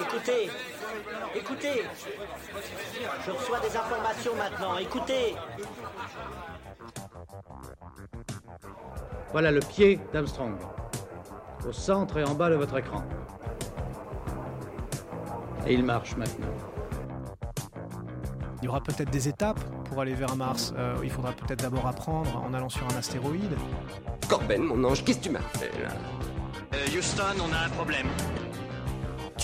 Écoutez, écoutez. Je reçois des informations maintenant. Écoutez. Voilà le pied d'Armstrong. Au centre et en bas de votre écran. Et il marche maintenant. Il y aura peut-être des étapes pour aller vers Mars. Euh, il faudra peut-être d'abord apprendre en allant sur un astéroïde. Corben, mon ange, qu'est-ce que tu m'as fait là? Euh, Houston, on a un problème.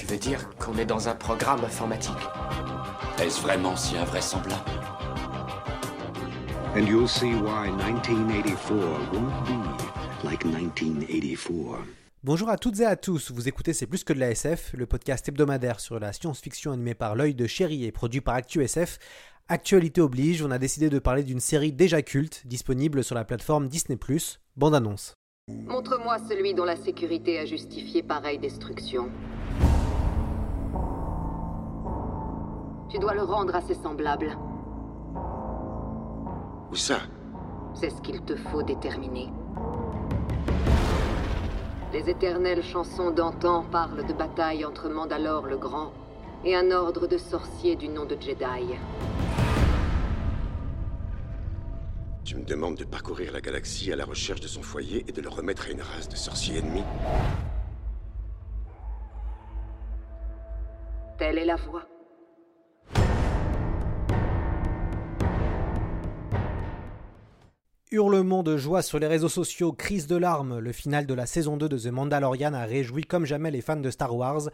Tu veux dire qu'on est dans un programme informatique Est-ce vraiment si invraisemblable And you'll see why 1984 won't be like 1984. Bonjour à toutes et à tous, vous écoutez C'est plus que de la SF, le podcast hebdomadaire sur la science-fiction animé par l'œil de chéri et produit par ActuSF. Actualité oblige, on a décidé de parler d'une série déjà culte, disponible sur la plateforme Disney+, bande annonce. Montre-moi celui dont la sécurité a justifié pareille destruction. Tu dois le rendre à ses semblables. Où ça C'est ce qu'il te faut déterminer. Les éternelles chansons d'antan parlent de batailles entre Mandalore le Grand et un ordre de sorciers du nom de Jedi. Tu me demandes de parcourir la galaxie à la recherche de son foyer et de le remettre à une race de sorciers ennemis Telle est la voie. Hurlement de joie sur les réseaux sociaux, crise de larmes, le final de la saison 2 de The Mandalorian a réjoui comme jamais les fans de Star Wars.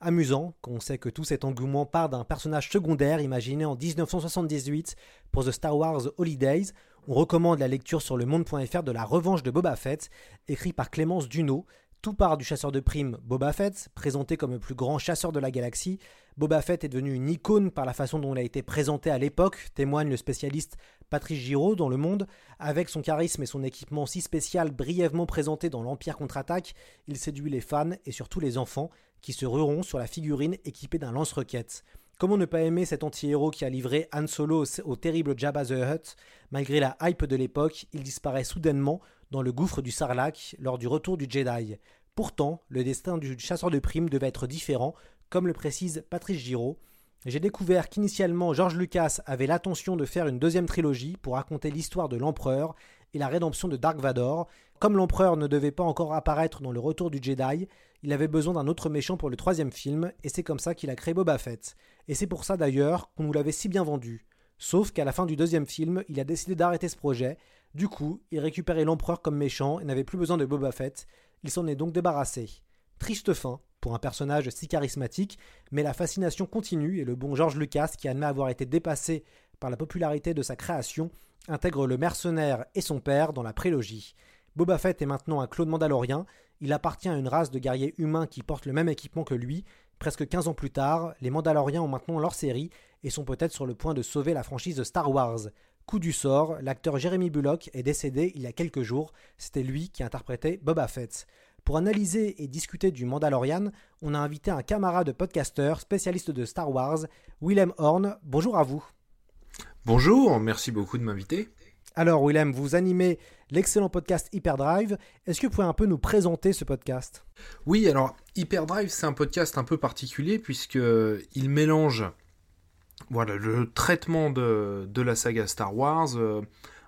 Amusant, qu'on sait que tout cet engouement part d'un personnage secondaire imaginé en 1978 pour The Star Wars Holidays. On recommande la lecture sur le monde.fr de La Revanche de Boba Fett, écrit par Clémence Duno. Tout part du chasseur de primes Boba Fett, présenté comme le plus grand chasseur de la galaxie. Boba Fett est devenu une icône par la façon dont il a été présenté à l'époque, témoigne le spécialiste Patrice Giraud dans Le Monde. Avec son charisme et son équipement si spécial brièvement présenté dans l'Empire contre-attaque, il séduit les fans et surtout les enfants qui se rueront sur la figurine équipée d'un lance-roquettes. Comment ne pas aimer cet anti-héros qui a livré Han Solo au terrible Jabba the Hutt? Malgré la hype de l'époque, il disparaît soudainement le gouffre du Sarlacc lors du retour du Jedi. Pourtant, le destin du chasseur de primes devait être différent, comme le précise Patrice Giraud. J'ai découvert qu'initialement George Lucas avait l'intention de faire une deuxième trilogie pour raconter l'histoire de l'empereur et la rédemption de Dark Vador. Comme l'empereur ne devait pas encore apparaître dans le retour du Jedi, il avait besoin d'un autre méchant pour le troisième film, et c'est comme ça qu'il a créé Boba Fett. Et c'est pour ça d'ailleurs qu'on nous l'avait si bien vendu. Sauf qu'à la fin du deuxième film, il a décidé d'arrêter ce projet. Du coup, il récupérait l'empereur comme méchant et n'avait plus besoin de Boba Fett. Il s'en est donc débarrassé. Triste fin pour un personnage si charismatique, mais la fascination continue et le bon George Lucas, qui admet avoir été dépassé par la popularité de sa création, intègre le mercenaire et son père dans la prélogie. Boba Fett est maintenant un clone mandalorien, il appartient à une race de guerriers humains qui portent le même équipement que lui. Presque 15 ans plus tard, les Mandaloriens ont maintenant leur série et sont peut-être sur le point de sauver la franchise de Star Wars. Coup du sort, l'acteur Jeremy Bullock est décédé il y a quelques jours, c'était lui qui interprétait Boba Fett. Pour analyser et discuter du Mandalorian, on a invité un camarade podcasteur, spécialiste de Star Wars, Willem Horn. Bonjour à vous. Bonjour, merci beaucoup de m'inviter. Alors Willem, vous animez l'excellent podcast Hyperdrive. Est-ce que vous pouvez un peu nous présenter ce podcast? Oui, alors Hyperdrive, c'est un podcast un peu particulier puisqu'il mélange voilà, le traitement de, de, la saga Star Wars, euh,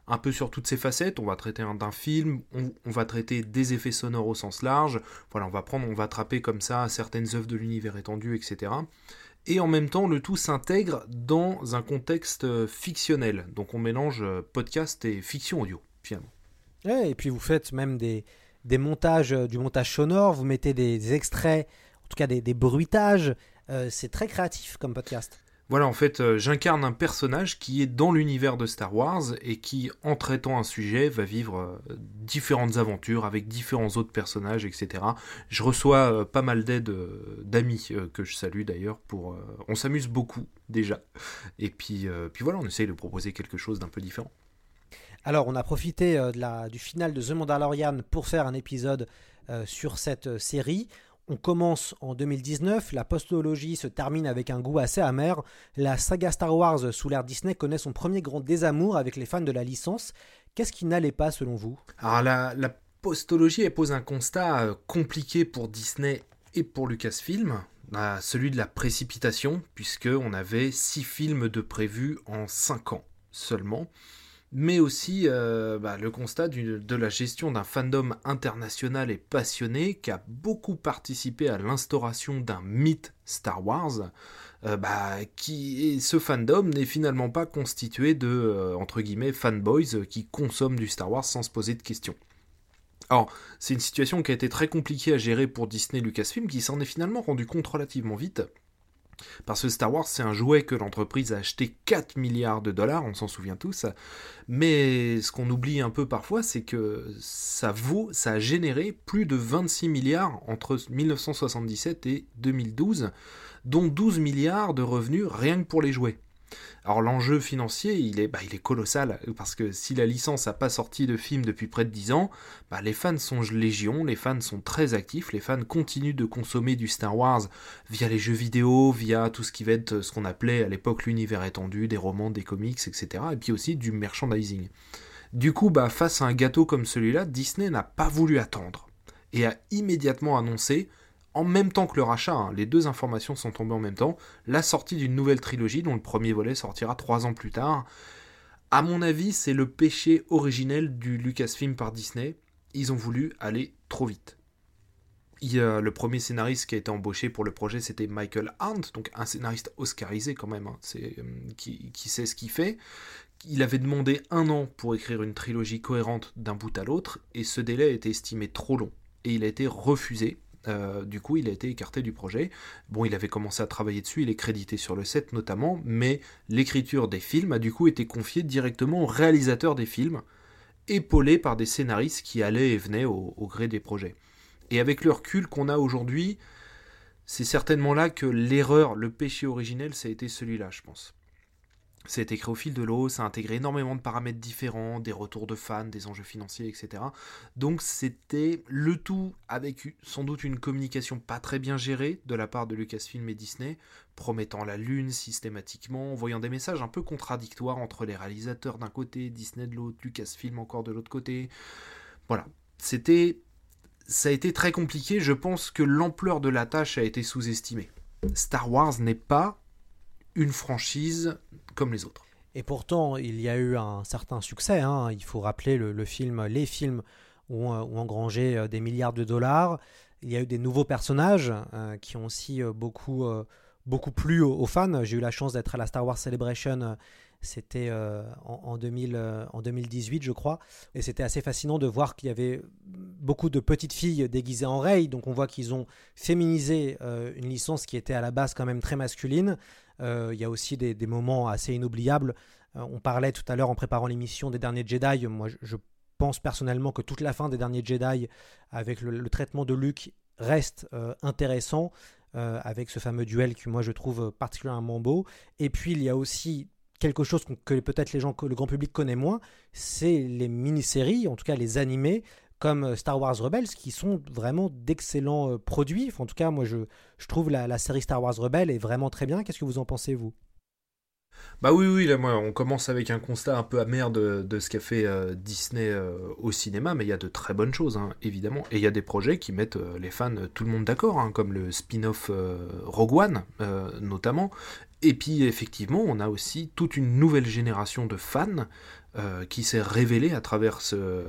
un peu sur toutes ses facettes. On va traiter d'un film, on, va traiter des effets sonores au sens large. Voilà, on va prendre, on va attraper comme ça certaines œuvres de l'univers étendu, etc. Et en même temps, le tout s'intègre dans un contexte fictionnel. Donc on mélange podcast et fiction audio, finalement. Et puis vous faites même des, des montages, du montage sonore, vous mettez des, extraits, en tout cas des, bruitages. Euh, c'est très créatif comme podcast. Voilà, en fait, euh, j'incarne un personnage qui est dans l'univers de Star Wars et qui, en traitant un sujet, va vivre euh, différentes aventures avec différents autres personnages, etc. Je reçois euh, pas mal d'aides euh, d'amis que je salue d'ailleurs. Pour, on s'amuse beaucoup déjà. Et puis, puis voilà, on essaye de proposer quelque chose d'un peu différent. Alors, on a profité du final de The Mandalorian pour faire un épisode sur cette série. On commence en 2019, la postologie se termine avec un goût assez amer. La saga Star Wars sous l'ère Disney connaît son premier grand désamour avec les fans de la licence. Qu'est-ce qui n'allait pas selon vous? Alors la, postologie pose un constat compliqué pour Disney et pour Lucasfilm. à celui de la précipitation, puisqu'on avait six films de prévus en cinq ans seulement, mais aussi euh, bah, le constat de la gestion d'un fandom international et passionné qui a beaucoup participé à l'instauration d'un mythe Star Wars, euh, bah, qui ce fandom n'est finalement pas constitué de euh, entre guillemets fanboys qui consomment du Star Wars sans se poser de questions. Alors, c'est une situation qui a été très compliquée à gérer pour Disney Lucasfilm, qui s'en est finalement rendu compte relativement vite. Parce que Star Wars, c'est un jouet que l'entreprise a acheté 4 milliards de dollars, on s'en souvient tous. Mais ce qu'on oublie un peu parfois, c'est que ça vaut, ça a généré plus de 26 milliards entre 1977 et 2012, dont 12 milliards de revenus rien que pour les jouets. Alors l'enjeu financier, il est, bah, colossal, parce que si la licence n'a pas sorti de film depuis près de 10 ans, bah, les fans sont légion, les fans sont très actifs, les fans continuent de consommer du Star Wars via les jeux vidéo, via tout ce qui va être ce qu'on appelait à l'époque l'univers étendu, des romans, des comics, etc. Et puis aussi du merchandising. Du coup, bah, face à un gâteau comme celui-là, Disney n'a pas voulu attendre, et a immédiatement annoncé en même temps que le rachat, hein, les deux informations sont tombées en même temps, la sortie d'une nouvelle trilogie dont le premier volet sortira trois ans plus tard. À mon avis, c'est le péché originel du Lucasfilm par Disney. Ils ont voulu aller trop vite. Le premier scénariste qui a été embauché pour le projet, c'était Michael Arndt, donc un scénariste oscarisé quand même, hein, euh, qui, qui sait ce qu'il fait. Il avait demandé un an pour écrire une trilogie cohérente d'un bout à l'autre, et ce délai a été estimé trop long, et il a été refusé euh, du coup, il a été écarté du projet. Bon, il avait commencé à travailler dessus, il est crédité sur le set notamment, mais l'écriture des films a du coup été confiée directement au réalisateur des films, épaulé par des scénaristes qui allaient et venaient au, au gré des projets. Et avec le recul qu'on a aujourd'hui, c'est certainement là que l'erreur, le péché originel, ça a été celui-là, je pense. C'est écrit au fil de l'eau, ça a intégré énormément de paramètres différents, des retours de fans, des enjeux financiers, etc. Donc c'était le tout avec sans doute une communication pas très bien gérée de la part de Lucasfilm et Disney, promettant la lune systématiquement, envoyant des messages un peu contradictoires entre les réalisateurs d'un côté, Disney de l'autre, Lucasfilm encore de l'autre côté. Voilà, c'était ça a été très compliqué, je pense que l'ampleur de la tâche a été sous-estimée. Star Wars n'est pas une franchise comme les autres. Et pourtant, il y a eu un certain succès. Hein. Il faut rappeler le, film, les films ont, euh, ont, engrangé euh, des milliards de dollars. Il y a eu des nouveaux personnages euh, qui ont aussi beaucoup, beaucoup plu aux, fans. J'ai eu la chance d'être à la Star Wars Celebration. c'était en, 2000, en 2018, je crois. Et c'était assez fascinant de voir qu'il y avait beaucoup de petites filles déguisées en Rey. Donc on voit qu'ils ont féminisé une licence qui était à la base quand même très masculine. Euh, il y a aussi des, moments assez inoubliables. Euh, on parlait tout à l'heure en préparant l'émission des derniers Jedi. Moi, je, pense personnellement que toute la fin des derniers Jedi, avec le, traitement de Luke, reste euh, intéressant. Avec ce fameux duel que moi je trouve particulièrement beau. Et puis il y a aussi quelque chose que peut-être les gens, le grand public connaît moins, c'est les mini-séries, en tout cas les animés, comme euh, Star Wars Rebels, qui sont vraiment d'excellents euh, produits. en tout cas, moi, je, je trouve la, série Star Wars Rebels est vraiment très bien. Qu'est-ce que vous en pensez, vous? Bah oui, oui, là, moi, on commence avec un constat un peu amer de, ce qu'a fait euh, Disney au cinéma, mais il y a de très bonnes choses, hein, évidemment. Et il y a des projets qui mettent les fans, tout le monde d'accord, hein, comme le spin-off Rogue One, notamment. Et puis, effectivement, on a aussi toute une nouvelle génération de fans euh, qui s'est révélé à travers,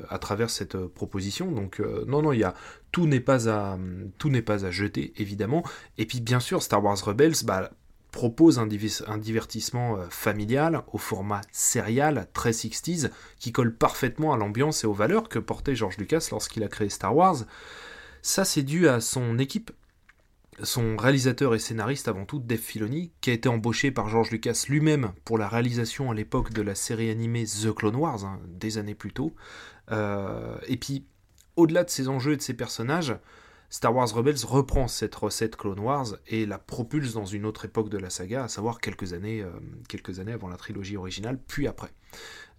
à travers cette euh, proposition. Donc euh, non, non, il y a tout n'est pas à tout n'est pas à jeter évidemment. Et puis bien sûr, Star Wars Rebels bah, propose un, divertissement familial au format serial très 60s qui colle parfaitement à l'ambiance et aux valeurs que portait George Lucas lorsqu'il a créé Star Wars. Ça, c'est dû à son équipe son réalisateur et scénariste avant tout, Dave Filoni, qui a été embauché par George Lucas lui-même pour la réalisation à l'époque de la série animée The Clone Wars, hein, des années plus tôt. Euh, et puis, au-delà de ses enjeux et de ses personnages, Star Wars Rebels reprend cette recette Clone Wars et la propulse dans une autre époque de la saga, à savoir quelques années, euh, avant la trilogie originale, puis après.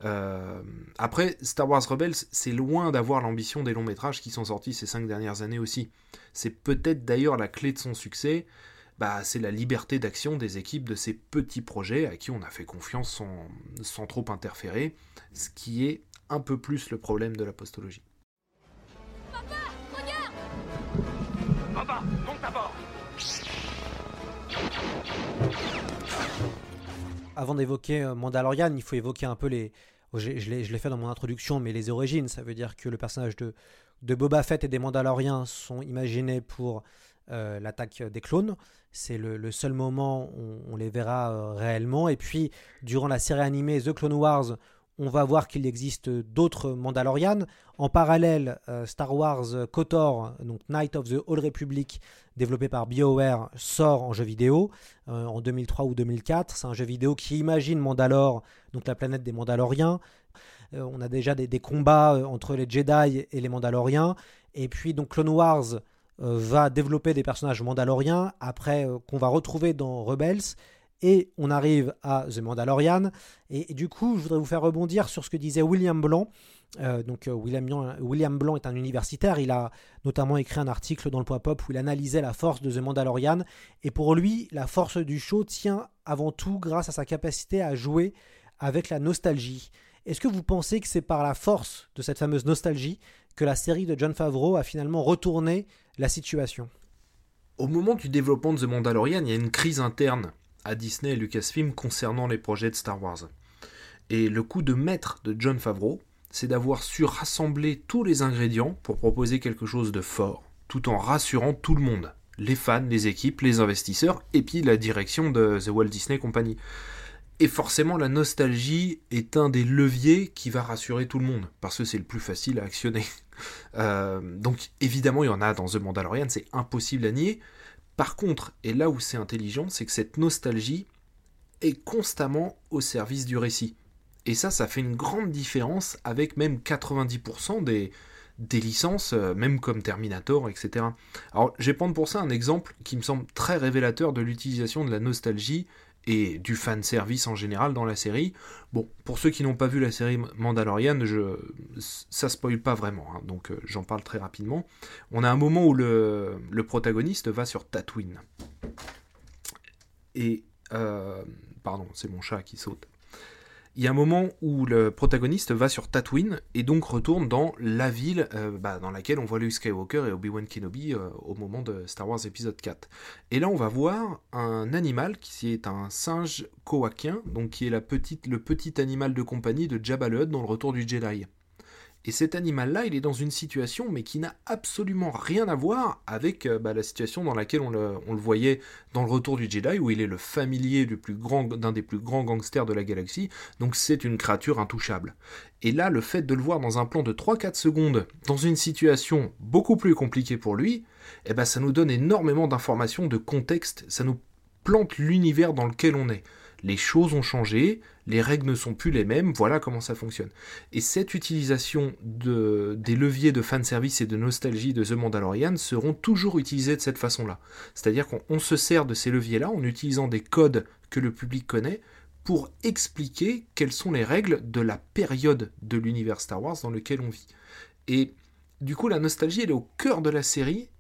Euh, après, Star Wars Rebels, c'est loin d'avoir l'ambition des longs métrages qui sont sortis ces cinq dernières années aussi. C'est peut-être d'ailleurs la clé de son succès. Bah, c'est la liberté d'action des équipes de ces petits projets à qui on a fait confiance sans, trop interférer, ce qui est un peu plus le problème de la postologie. Avant d'évoquer euh, Mandalorian, il faut évoquer un peu les. Oh, je l'ai fait dans mon introduction, mais les origines. Ça veut dire que le personnage de, de Boba Fett et des Mandaloriens sont imaginés pour euh, l'attaque des clones. C'est le, le, seul moment où on les verra euh, réellement. Et puis, durant la série animée The Clone Wars, on va voir qu'il existe d'autres Mandalorians. En parallèle, euh, Star Wars KOTOR, donc Night of the Old Republic, développé par BioWare, sort en jeu vidéo euh, en 2003 ou 2004. C'est un jeu vidéo qui imagine Mandalore, donc la planète des Mandaloriens. Euh, on a déjà des, combats entre les Jedi et les Mandaloriens. Et puis donc Clone Wars va développer des personnages mandaloriens après qu'on va retrouver dans Rebels et on arrive à The Mandalorian. Et, du coup, je voudrais vous faire rebondir sur ce que disait William Blanc. Euh, donc euh, William, Blanc, William Blanc est un universitaire. Il a notamment écrit un article dans le Point Pop où il analysait la force de The Mandalorian. Et pour lui, la force du show tient avant tout grâce à sa capacité à jouer avec la nostalgie. Est-ce que vous pensez que c'est par la force de cette fameuse nostalgie que la série de John Favreau a finalement retourné la situation? Au moment du développement de The Mandalorian, il y a une crise interne à Disney et Lucasfilm concernant les projets de Star Wars. Et le coup de maître de John Favreau, c'est d'avoir su rassembler tous les ingrédients pour proposer quelque chose de fort, tout en rassurant tout le monde, les fans, les équipes, les investisseurs, et puis la direction de The Walt Disney Company. Et forcément, la nostalgie est un des leviers qui va rassurer tout le monde, parce que c'est le plus facile à actionner. Euh, donc évidemment, il y en a dans The Mandalorian, c'est impossible à nier, par contre, et là où c'est intelligent, c'est que cette nostalgie est constamment au service du récit. Et ça, ça fait une grande différence avec même 90% des, licences, euh, même comme Terminator, etc. Alors, je vais prendre pour ça un exemple qui me semble très révélateur de l'utilisation de la nostalgie et du fan service en général dans la série. Bon, pour ceux qui n'ont pas vu la série Mandalorian, je, ça spoil pas vraiment, hein, donc euh, j'en parle très rapidement. On a un moment où le, protagoniste va sur Tatooine. Et... Euh, pardon, c'est mon chat qui saute il y a un moment où le protagoniste va sur Tatooine et donc retourne dans la ville euh, bah, dans laquelle on voit Luke Skywalker et Obi-Wan Kenobi euh, au moment de Star Wars épisode 4. Et là on va voir un animal qui est un singe koakien, donc qui est le petit animal de compagnie de Jabba le dans le retour du Jedi. Et cet animal-là, il est dans une situation, mais qui n'a absolument rien à voir avec euh, bah, la situation dans laquelle on le, voyait dans le Retour du Jedi, où il est le familier d'un des plus grands gangsters de la galaxie. Donc c'est une créature intouchable. Et là, le fait de le voir dans un plan de 3-4 secondes, dans une situation beaucoup plus compliquée pour lui, eh ben, ça nous donne énormément d'informations, de contexte, ça nous plante l'univers dans lequel on est les choses ont changé, les règles ne sont plus les mêmes, voilà comment ça fonctionne. Et cette utilisation de, des leviers de fanservice et de nostalgie de The Mandalorian seront toujours utilisés de cette façon-là. C'est-à-dire qu'on se sert de ces leviers-là en utilisant des codes que le public connaît pour expliquer quelles sont les règles de la période de l'univers Star Wars dans lequel on vit. Et du coup, la nostalgie, elle est au cœur de la série,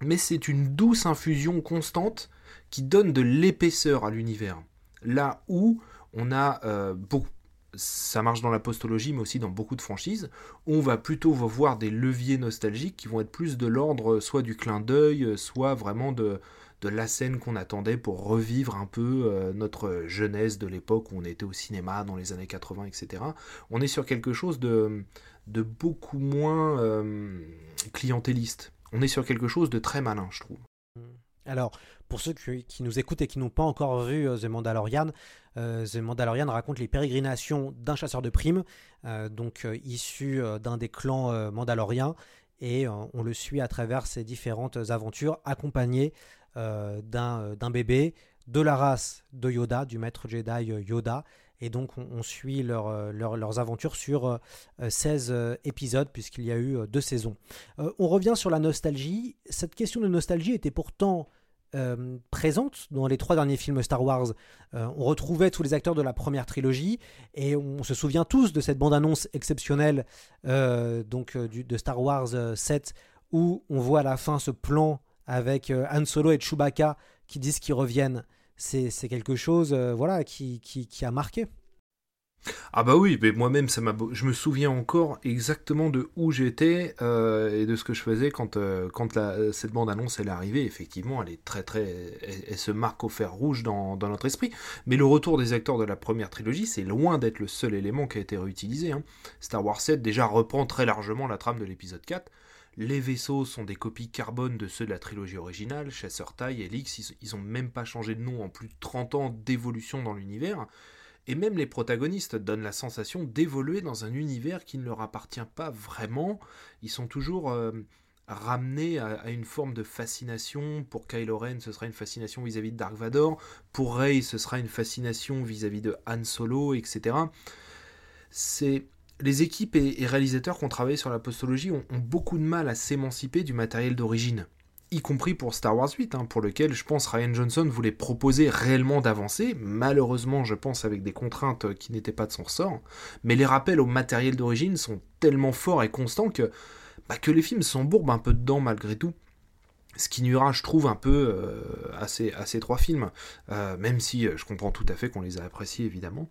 mais c'est une douce infusion constante qui donne de l'épaisseur à l'univers. Là où on a euh, beaucoup, ça marche dans la postologie, mais aussi dans beaucoup de franchises, on va plutôt voir des leviers nostalgiques qui vont être plus de l'ordre euh, soit du clin d'œil, euh, soit vraiment de, de la scène qu'on attendait pour revivre un peu notre jeunesse de l'époque où on était au cinéma dans les années 80, etc. On est sur quelque chose de, de beaucoup moins clientéliste. On est sur quelque chose de très malin, je trouve. Alors, pour ceux qui, nous écoutent et qui n'ont pas encore vu euh, The Mandalorian, euh, The Mandalorian raconte les pérégrinations d'un chasseur de primes, euh, donc issu d'un des clans mandaloriens, et on le suit à travers ses différentes aventures, accompagné d'un bébé de la race de Yoda, du maître Jedi Yoda, et donc on, suit leurs aventures sur 16 épisodes puisqu'il y a eu deux saisons. on revient sur la nostalgie. Cette question de nostalgie était pourtant euh, présente dans les trois derniers films Star Wars. Euh, on retrouvait tous les acteurs de la première trilogie et on se souvient tous de cette bande-annonce exceptionnelle euh, donc, de Star Wars 7 où on voit à la fin ce plan avec Han Solo et Chewbacca qui disent qu'ils reviennent. C'est quelque chose voilà, qui, a marqué. Ah bah oui, mais moi-même, ça m'a. Je me souviens encore exactement de où j'étais euh, et de ce que je faisais quand euh, quand cette bande annonce est arrivée. Effectivement, elle est très très, elle, se marque au fer rouge dans, notre esprit. Mais le retour des acteurs de la première trilogie, c'est loin d'être le seul élément qui a été réutilisé. Hein. Star Wars 7 déjà reprend très largement la trame de l'épisode 4. Les vaisseaux sont des copies carbone de ceux de la trilogie originale, Chasseur Taille, Helix, ils, ils ont même pas changé de nom en plus de 30 ans d'évolution dans l'univers. Et même les protagonistes donnent la sensation d'évoluer dans un univers qui ne leur appartient pas vraiment. Ils sont toujours euh, ramenés à, une forme de fascination. Pour Kylo Ren, ce sera une fascination vis-à-vis de Dark Vador. Pour Rey, ce sera une fascination vis-à-vis de Han Solo, etc. Les équipes et, réalisateurs qui ont travaillé sur la postologie ont beaucoup de mal à s'émanciper du matériel d'origine y compris pour Star Wars 8, hein, pour lequel je pense Ryan Johnson voulait proposer réellement d'avancer, malheureusement je pense avec des contraintes qui n'étaient pas de son ressort, mais les rappels au matériel d'origine sont tellement forts et constants que, bah, que les films s'embourbent un peu dedans malgré tout. Ce qui nuira, je trouve, un peu euh, à, ces, trois films, euh, même si euh, je comprends tout à fait qu'on les a appréciés évidemment.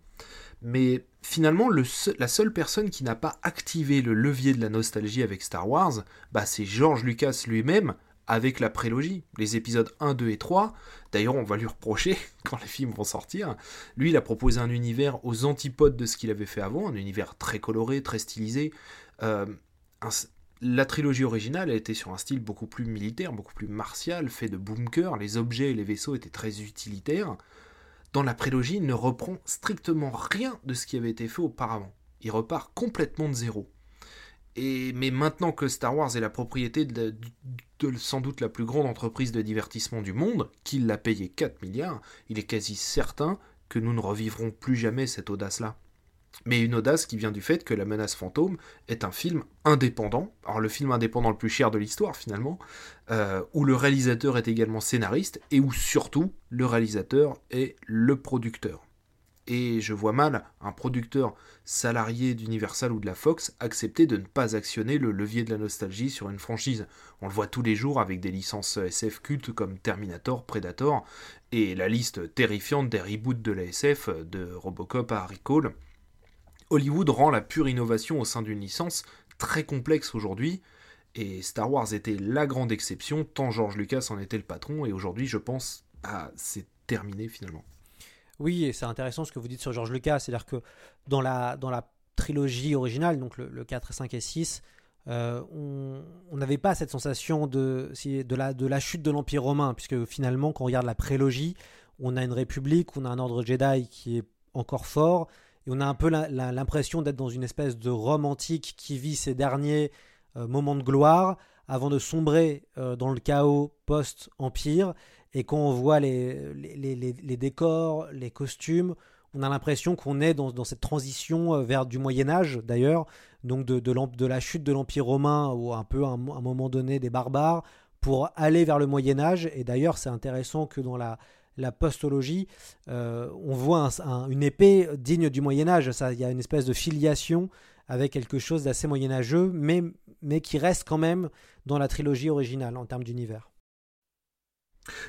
Mais finalement, la seule personne qui n'a pas activé le levier de la nostalgie avec Star Wars, bah, c'est George Lucas lui-même, avec la prélogie, les épisodes 1, 2 et 3. D'ailleurs, on va lui reprocher quand les films vont sortir. Lui, il a proposé un univers aux antipodes de ce qu'il avait fait avant, un univers très coloré, très stylisé. Euh, la trilogie originale a été sur un style beaucoup plus militaire, beaucoup plus martial, fait de bunkers, les objets et les vaisseaux étaient très utilitaires. Dans la prélogie, il ne reprend strictement rien de ce qui avait été fait auparavant. Il repart complètement de zéro. Mais maintenant que Star Wars est la propriété de, sans doute la plus grande entreprise de divertissement du monde, qu'il l'a payé 4 milliards, il est quasi certain que nous ne revivrons plus jamais cette audace-là. Mais une audace qui vient du fait que La menace fantôme est un film indépendant, alors le film indépendant le plus cher de l'histoire finalement, euh, où le réalisateur est également scénariste et où surtout le réalisateur est le producteur et je vois mal un producteur salarié d'Universal ou de la Fox accepter de ne pas actionner le levier de la nostalgie sur une franchise. On le voit tous les jours avec des licences SF cultes comme Terminator, Predator, et la liste terrifiante des reboots de la SF, de Robocop à Harry Cole. Hollywood rend la pure innovation au sein d'une licence très complexe aujourd'hui, et Star Wars était la grande exception, tant George Lucas en était le patron, et aujourd'hui je pense, ah, c'est terminé finalement. Oui, et c'est intéressant ce que vous dites sur George Lucas, c'est-à-dire que dans la, dans la trilogie originale, donc le, 4, 5 et 6, euh, on n'avait pas cette sensation de, de, la, de la chute de l'Empire romain, puisque finalement, quand on regarde la prélogie, on a une république, on a un ordre Jedi qui est encore fort, et on a un peu l'impression d'être dans une espèce de Rome antique qui vit ses derniers euh, moments de gloire avant de sombrer euh, dans le chaos post-Empire. Et quand on voit les, décors, les costumes, on a l'impression qu'on est dans, cette transition euh, vers du Moyen Âge, d'ailleurs, donc de, de, la chute de l'Empire romain, ou un peu à un, moment donné des barbares, pour aller vers le Moyen Âge. Et d'ailleurs, c'est intéressant que dans la, la postologie, euh, on voit une épée digne du Moyen Âge. Il y a une espèce de filiation avec quelque chose d'assez moyenâgeux, mais, mais qui reste quand même dans la trilogie originale en termes d'univers.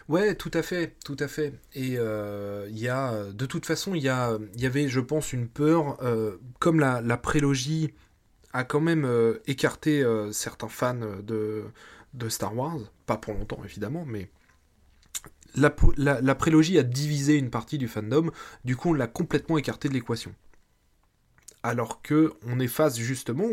Ouais, tout à fait, tout à fait. Et euh, il y a, de toute façon, il y, avait, je pense, une peur, euh, comme la, prélogie a quand même euh, écarté certains fans de, Star Wars, pas pour longtemps évidemment, mais la, prélogie a divisé une partie du fandom, du coup on l'a complètement écarté de l'équation. Alors que on est face justement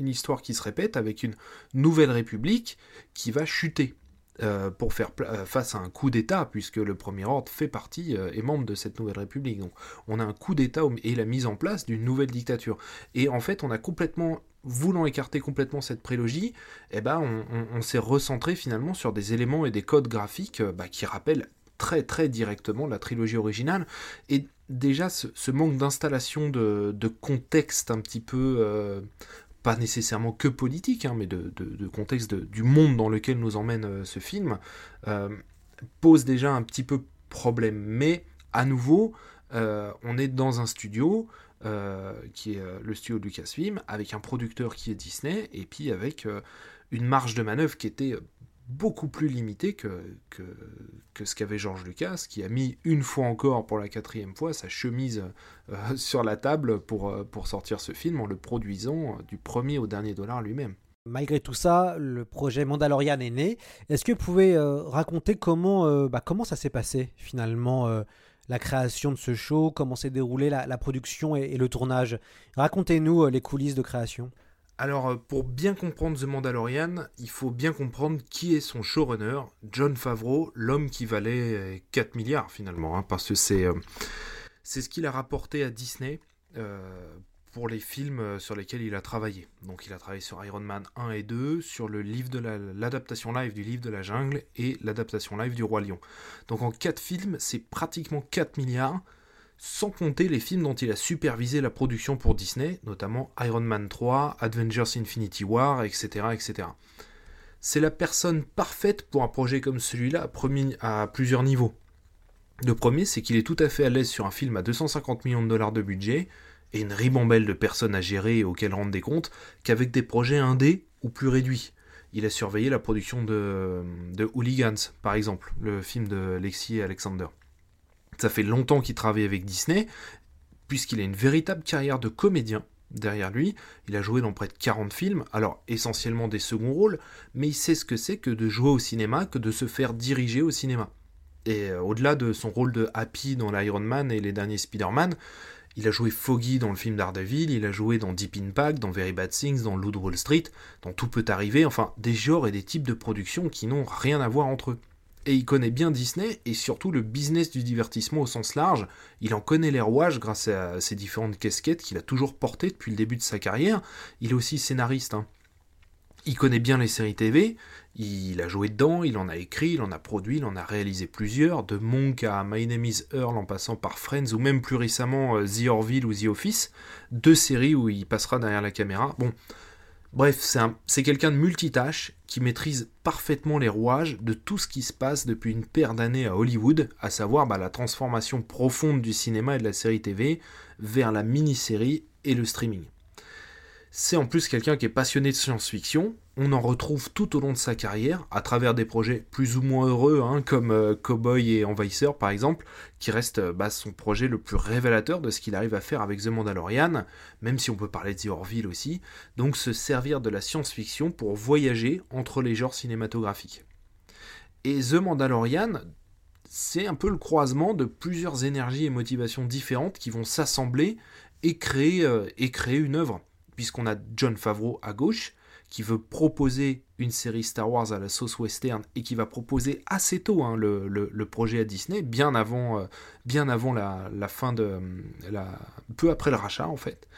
une histoire qui se répète avec une nouvelle république qui va chuter. Euh, pour faire euh, face à un coup d'État, puisque le Premier Ordre fait partie euh, et membre de cette nouvelle République. Donc on a un coup d'État et la mise en place d'une nouvelle dictature. Et en fait, on a complètement, voulant écarter complètement cette prélogie, eh ben, on, s'est recentré finalement sur des éléments et des codes graphiques bah, qui rappellent très très directement la trilogie originale. Et déjà, ce, manque d'installation de, contexte un petit peu pas nécessairement que politique, hein, mais de, contexte du monde dans lequel nous emmène euh, ce film, euh, pose déjà un petit peu problème. Mais à nouveau, euh, on est dans un studio qui est le studio de Lucasfilm, avec un producteur qui est Disney, et puis avec une marge de manœuvre qui était beaucoup plus limité que, que, que ce qu'avait George Lucas, qui a mis une fois encore, pour la quatrième fois, sa chemise euh, sur la table pour, euh, pour sortir ce film en le produisant du premier au dernier dollar lui-même. Malgré tout ça, le projet Mandalorian est né. Est-ce que vous pouvez euh, raconter comment, bah, comment ça s'est passé finalement la création de ce show, comment s'est déroulée la, production et, le tournage? Racontez-nous les coulisses de création. Alors, pour bien comprendre The Mandalorian, il faut bien comprendre qui est son showrunner, John Favreau, l'homme qui valait 4 milliards finalement, hein, parce que c'est c'est ce qu'il a rapporté à Disney pour les films euh, sur lesquels il a travaillé. Donc il a travaillé sur Iron Man 1 et 2, sur l'adaptation live du livre de la jungle et l'adaptation live du Roi Lion. Donc en 4 films, c'est pratiquement 4 milliards, sans compter les films dont il a supervisé la production pour Disney, notamment Iron Man 3, Avengers Infinity War, etc. etc. C'est la personne parfaite pour un projet comme celui-là à plusieurs niveaux. Le premier, c'est qu'il est tout à fait à l'aise sur un film à 250 millions de dollars de budget, et une ribambelle de personnes à gérer et auxquelles rendre des comptes qu'avec des projets indés ou plus réduits. Il a surveillé la production de, de Hooligans, par exemple, le film de Lexi et Alexander. Ça fait longtemps qu'il travaille avec Disney, puisqu'il a une véritable carrière de comédien derrière lui. Il a joué dans près de 40 films, alors essentiellement des seconds rôles, mais il sait ce que c'est que de jouer au cinéma, que de se faire diriger au cinéma. Et euh, au-delà de son rôle de Happy dans l'Iron Man et les derniers Spider-Man, il a joué Foggy dans le film Daredevil, il a joué dans Deep Impact, dans Very Bad Things, dans Loot Wall Street, dans Tout peut arriver, enfin des genres et des types de productions qui n'ont rien à voir entre eux. Et il connaît bien Disney et surtout le business du divertissement au sens large. Il en connaît les rouages grâce à ses différentes casquettes qu'il a toujours portées depuis le début de sa carrière. Il est aussi scénariste. Hein. Il connaît bien les séries TV, il a joué dedans, il en a écrit, il en a produit, il en a réalisé plusieurs, de Monk à My Name is Earl en passant par Friends ou même plus récemment euh, The Orville ou The Office, deux séries où il passera derrière la caméra. Bon, bref, c'est quelqu'un de multitâche qui maîtrise parfaitement les rouages de tout ce qui se passe depuis une paire d'années à Hollywood, à savoir bah, la transformation profonde du cinéma et de la série TV vers la mini-série et le streaming. C'est en plus quelqu'un qui est passionné de science-fiction. On en retrouve tout au long de sa carrière, à travers des projets plus ou moins heureux, hein, comme euh, Cowboy et Envahisseur par exemple, qui reste euh, bah, son projet le plus révélateur de ce qu'il arrive à faire avec The Mandalorian, même si on peut parler de The Orville aussi. Donc se servir de la science-fiction pour voyager entre les genres cinématographiques. Et The Mandalorian, c'est un peu le croisement de plusieurs énergies et motivations différentes qui vont s'assembler et créer, euh, et créer une œuvre puisqu'on a John Favreau à gauche, qui veut proposer une série Star Wars à la sauce western et qui va proposer assez tôt hein, le, projet à Disney, bien avant, euh, bien avant la, fin de. La, peu après le rachat en fait.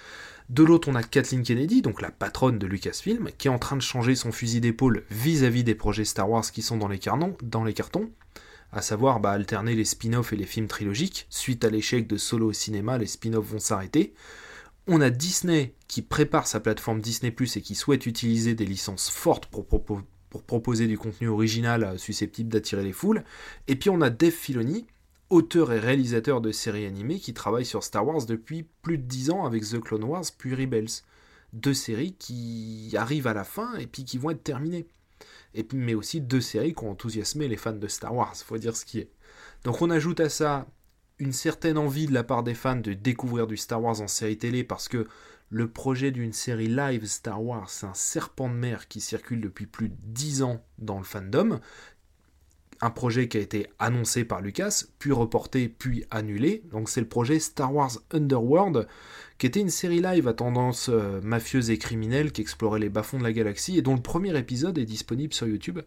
De l'autre, on a Kathleen Kennedy, donc la patronne de Lucasfilm, qui est en train de changer son fusil d'épaule vis-à-vis des projets Star Wars qui sont dans les, cartons, dans les cartons, à savoir bah, alterner les spin-offs et les films trilogiques. Suite à l'échec de Solo au cinéma, les spin-offs vont s'arrêter. On a Disney qui prépare sa plateforme Disney et qui souhaite utiliser des licences fortes pour, proposer du contenu original euh, susceptible d'attirer les foules. Et puis on a Dave Filoni, auteur et réalisateur de séries animées qui travaille sur Star Wars depuis plus de 10 ans avec The Clone Wars puis Rebels. Deux séries qui arrivent à la fin et puis qui vont être terminées. Et, mais aussi deux séries qui ont enthousiasmé les fans de Star Wars, faut dire ce qui est. Donc on ajoute à ça une certaine envie de la part des fans de découvrir du Star Wars en série télé parce que le projet d'une série live Star Wars, c'est un serpent de mer qui circule depuis plus de 10 ans dans le fandom. Un projet qui a été annoncé par Lucas, puis reporté, puis annulé. Donc c'est le projet Star Wars Underworld, qui était une série live à tendance euh, mafieuse et criminelle qui explorait les bas-fonds de la galaxie et dont le premier épisode est disponible sur YouTube.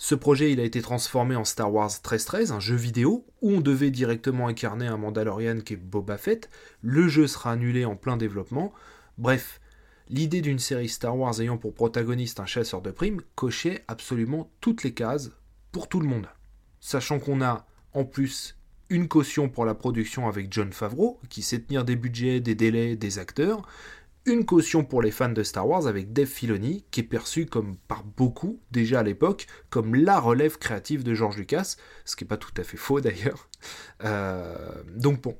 Ce projet il a été transformé en Star Wars 1313, un jeu vidéo où on devait directement incarner un Mandalorian qui est Boba Fett. Le jeu sera annulé en plein développement. Bref, l'idée d'une série Star Wars ayant pour protagoniste un chasseur de primes cochait absolument toutes les cases pour tout le monde. Sachant qu'on a en plus une caution pour la production avec John Favreau, qui sait tenir des budgets, des délais, des acteurs, une caution pour les fans de Star Wars avec Dave Filoni, qui est perçu comme par beaucoup, déjà à l'époque, comme la relève créative de George Lucas, ce qui n'est pas tout à fait faux d'ailleurs. Euh, donc bon,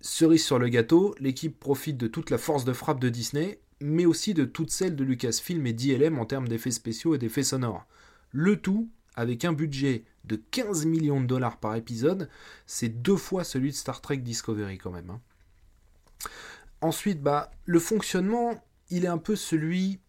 cerise sur le gâteau, l'équipe profite de toute la force de frappe de Disney, mais aussi de toute celle de Lucasfilm et d'ILM en termes d'effets spéciaux et d'effets sonores. Le tout avec un budget de 15 millions de dollars par épisode, c'est deux fois celui de Star Trek Discovery quand même. hein. Ensuite, bah, le fonctionnement, il est un peu celui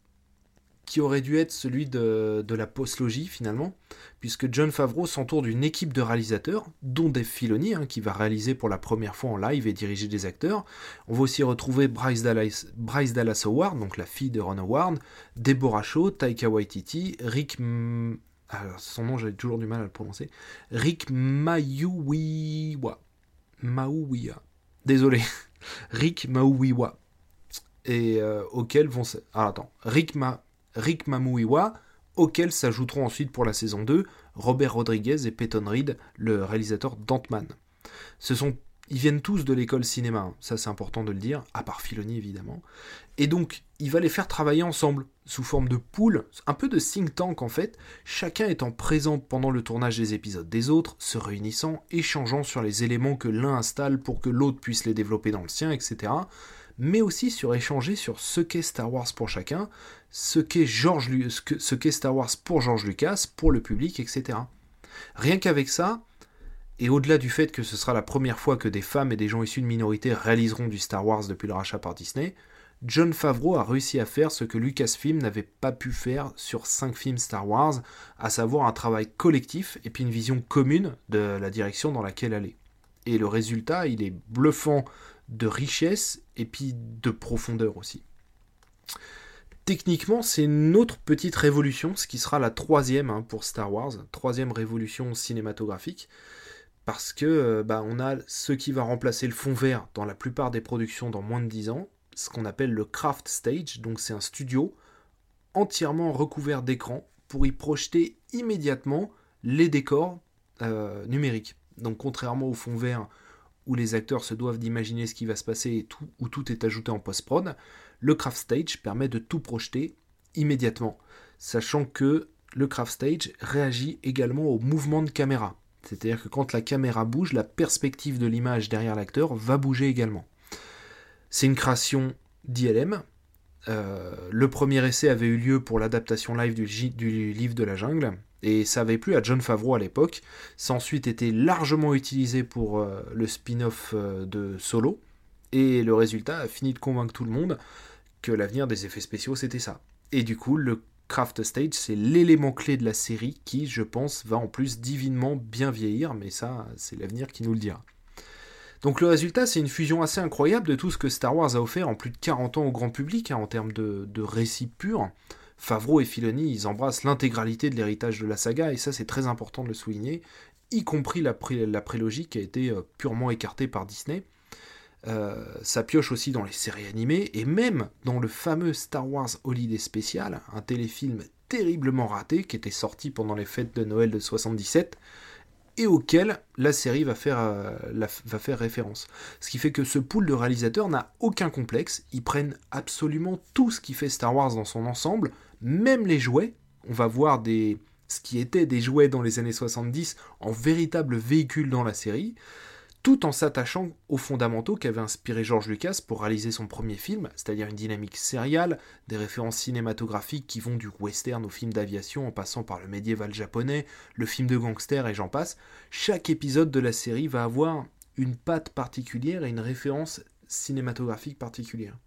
qui aurait dû être celui de, de la postlogie finalement, puisque John Favreau s'entoure d'une équipe de réalisateurs, dont Dave Filoni, hein, qui va réaliser pour la première fois en live et diriger des acteurs. On va aussi retrouver Bryce Dallas, Bryce Howard, donc la fille de Ron Howard, Deborah Shaw, Taika Waititi, Rick... M- alors, son nom, j'avais toujours du mal à le prononcer. Rick Mayuwiwa. Mauwiwa. Désolé. Rick Mauwiwa. Et euh, auquel vont... Ah, attends. Rick, Ma... Rick auquel s'ajouteront ensuite pour la saison 2 Robert Rodriguez et Peyton Reed, le réalisateur d'Ant-Man. Ce sont... Ils viennent tous de l'école cinéma, hein. ça c'est important de le dire, à part Filoni évidemment. Et donc, il va les faire travailler ensemble, sous forme de pool, un peu de think tank en fait, chacun étant présent pendant le tournage des épisodes des autres, se réunissant, échangeant sur les éléments que l'un installe pour que l'autre puisse les développer dans le sien, etc. Mais aussi sur échanger sur ce qu'est Star Wars pour chacun, ce qu'est George ce qu'est Star Wars pour George Lucas, pour le public, etc. Rien qu'avec ça, et au-delà du fait que ce sera la première fois que des femmes et des gens issus de minorités réaliseront du Star Wars depuis le rachat par Disney, John Favreau a réussi à faire ce que Lucasfilm n'avait pas pu faire sur 5 films Star Wars, à savoir un travail collectif et puis une vision commune de la direction dans laquelle aller. Et le résultat, il est bluffant de richesse et puis de profondeur aussi. Techniquement, c'est une autre petite révolution, ce qui sera la troisième hein, pour Star Wars, troisième révolution cinématographique, parce que euh, bah, on a ce qui va remplacer le fond vert dans la plupart des productions dans moins de 10 ans, ce qu'on appelle le craft stage, donc c'est un studio entièrement recouvert d'écran pour y projeter immédiatement les décors euh, numériques. Donc contrairement au fond vert où les acteurs se doivent d'imaginer ce qui va se passer et où tout est ajouté en post-prod, le craft stage permet de tout projeter immédiatement, sachant que le craft stage réagit également au mouvement de caméra. C'est-à-dire que quand la caméra bouge, la perspective de l'image derrière l'acteur va bouger également. C'est une création d'ILM. Euh, le premier essai avait eu lieu pour l'adaptation live du, livre de la jungle, et ça avait plu à John Favreau à l'époque. Ça a ensuite été largement utilisé pour euh, le spin-off euh, de Solo, et le résultat a fini de convaincre tout le monde que l'avenir des effets spéciaux c'était ça. Et du coup, le Craft Stage, c'est l'élément clé de la série qui, je pense, va en plus divinement bien vieillir, mais ça, c'est l'avenir qui nous le dira. Donc le résultat, c'est une fusion assez incroyable de tout ce que Star Wars a offert en plus de 40 ans au grand public, hein, en termes de, récit pur. Favreau et Filoni, ils embrassent l'intégralité de l'héritage de la saga, et ça c'est très important de le souligner, y compris la, la prélogie qui a été euh, purement écartée par Disney. Euh, ça pioche aussi dans les séries animées, et même dans le fameux Star Wars Holiday Special, un téléfilm terriblement raté qui était sorti pendant les fêtes de Noël de 77, et auquel la série va faire, euh, va faire référence. Ce qui fait que ce pool de réalisateurs n'a aucun complexe, ils prennent absolument tout ce qui fait Star Wars dans son ensemble, même les jouets. On va voir des, ce qui était des jouets dans les années 70 en véritables véhicules dans la série, tout en s'attachant aux fondamentaux qu'avait inspiré George Lucas pour réaliser son premier film, c'est-à-dire une dynamique sériale, des références cinématographiques qui vont du western au film d'aviation en passant par le médiéval japonais, le film de gangster et j'en passe. Chaque épisode de la série va avoir une patte particulière et une référence cinématographique particulière.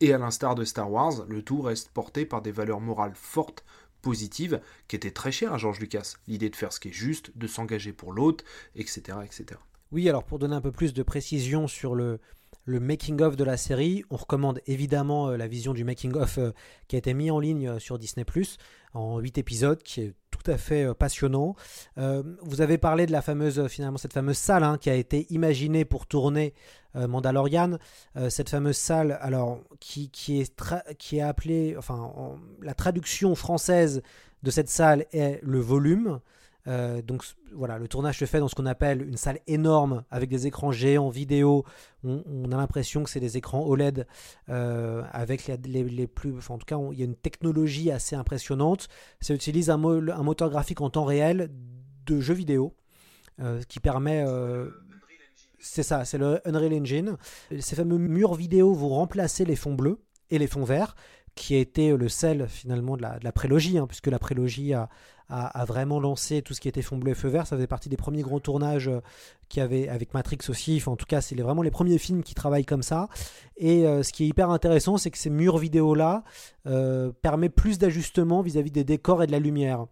Et à l'instar de Star Wars, le tout reste porté par des valeurs morales fortes, positives, qui étaient très chères à George Lucas. L'idée de faire ce qui est juste, de s'engager pour l'autre, etc., etc. Oui, alors pour donner un peu plus de précision sur le, making-of de la série, on recommande évidemment euh, la vision du making-of euh, qui a été mis en ligne euh, sur Disney ⁇ en 8 épisodes, qui est tout à fait passionnant. Vous avez parlé de la fameuse, finalement, cette fameuse salle hein, qui a été imaginée pour tourner Mandalorian. Cette fameuse salle, alors, qui, est, qui est appelée, enfin, en- la traduction française de cette salle est le volume. Euh, donc voilà, le tournage se fait dans ce qu'on appelle une salle énorme avec des écrans géants vidéo. On, a l'impression que c'est des écrans OLED euh, avec les, les- plus. En tout cas, il y a une technologie assez impressionnante. Ça utilise un, mo- un moteur graphique en temps réel de jeux vidéo euh, qui permet. c'est ça, c'est le Unreal Engine. Ces fameux murs vidéo vont remplacer les fonds bleus et les fonds verts qui a été le sel finalement de la, prélogie, hein, puisque la prélogie a, a, vraiment lancé tout ce qui était fond bleu et feu vert. Ça faisait partie des premiers gros tournages euh, qu'il avait avec Matrix aussi. en tout cas, c'est vraiment les premiers films qui travaillent comme ça. Et euh, ce qui est hyper intéressant, c'est que ces murs vidéo-là euh, permettent plus d'ajustement vis-à-vis des décors et de la lumière.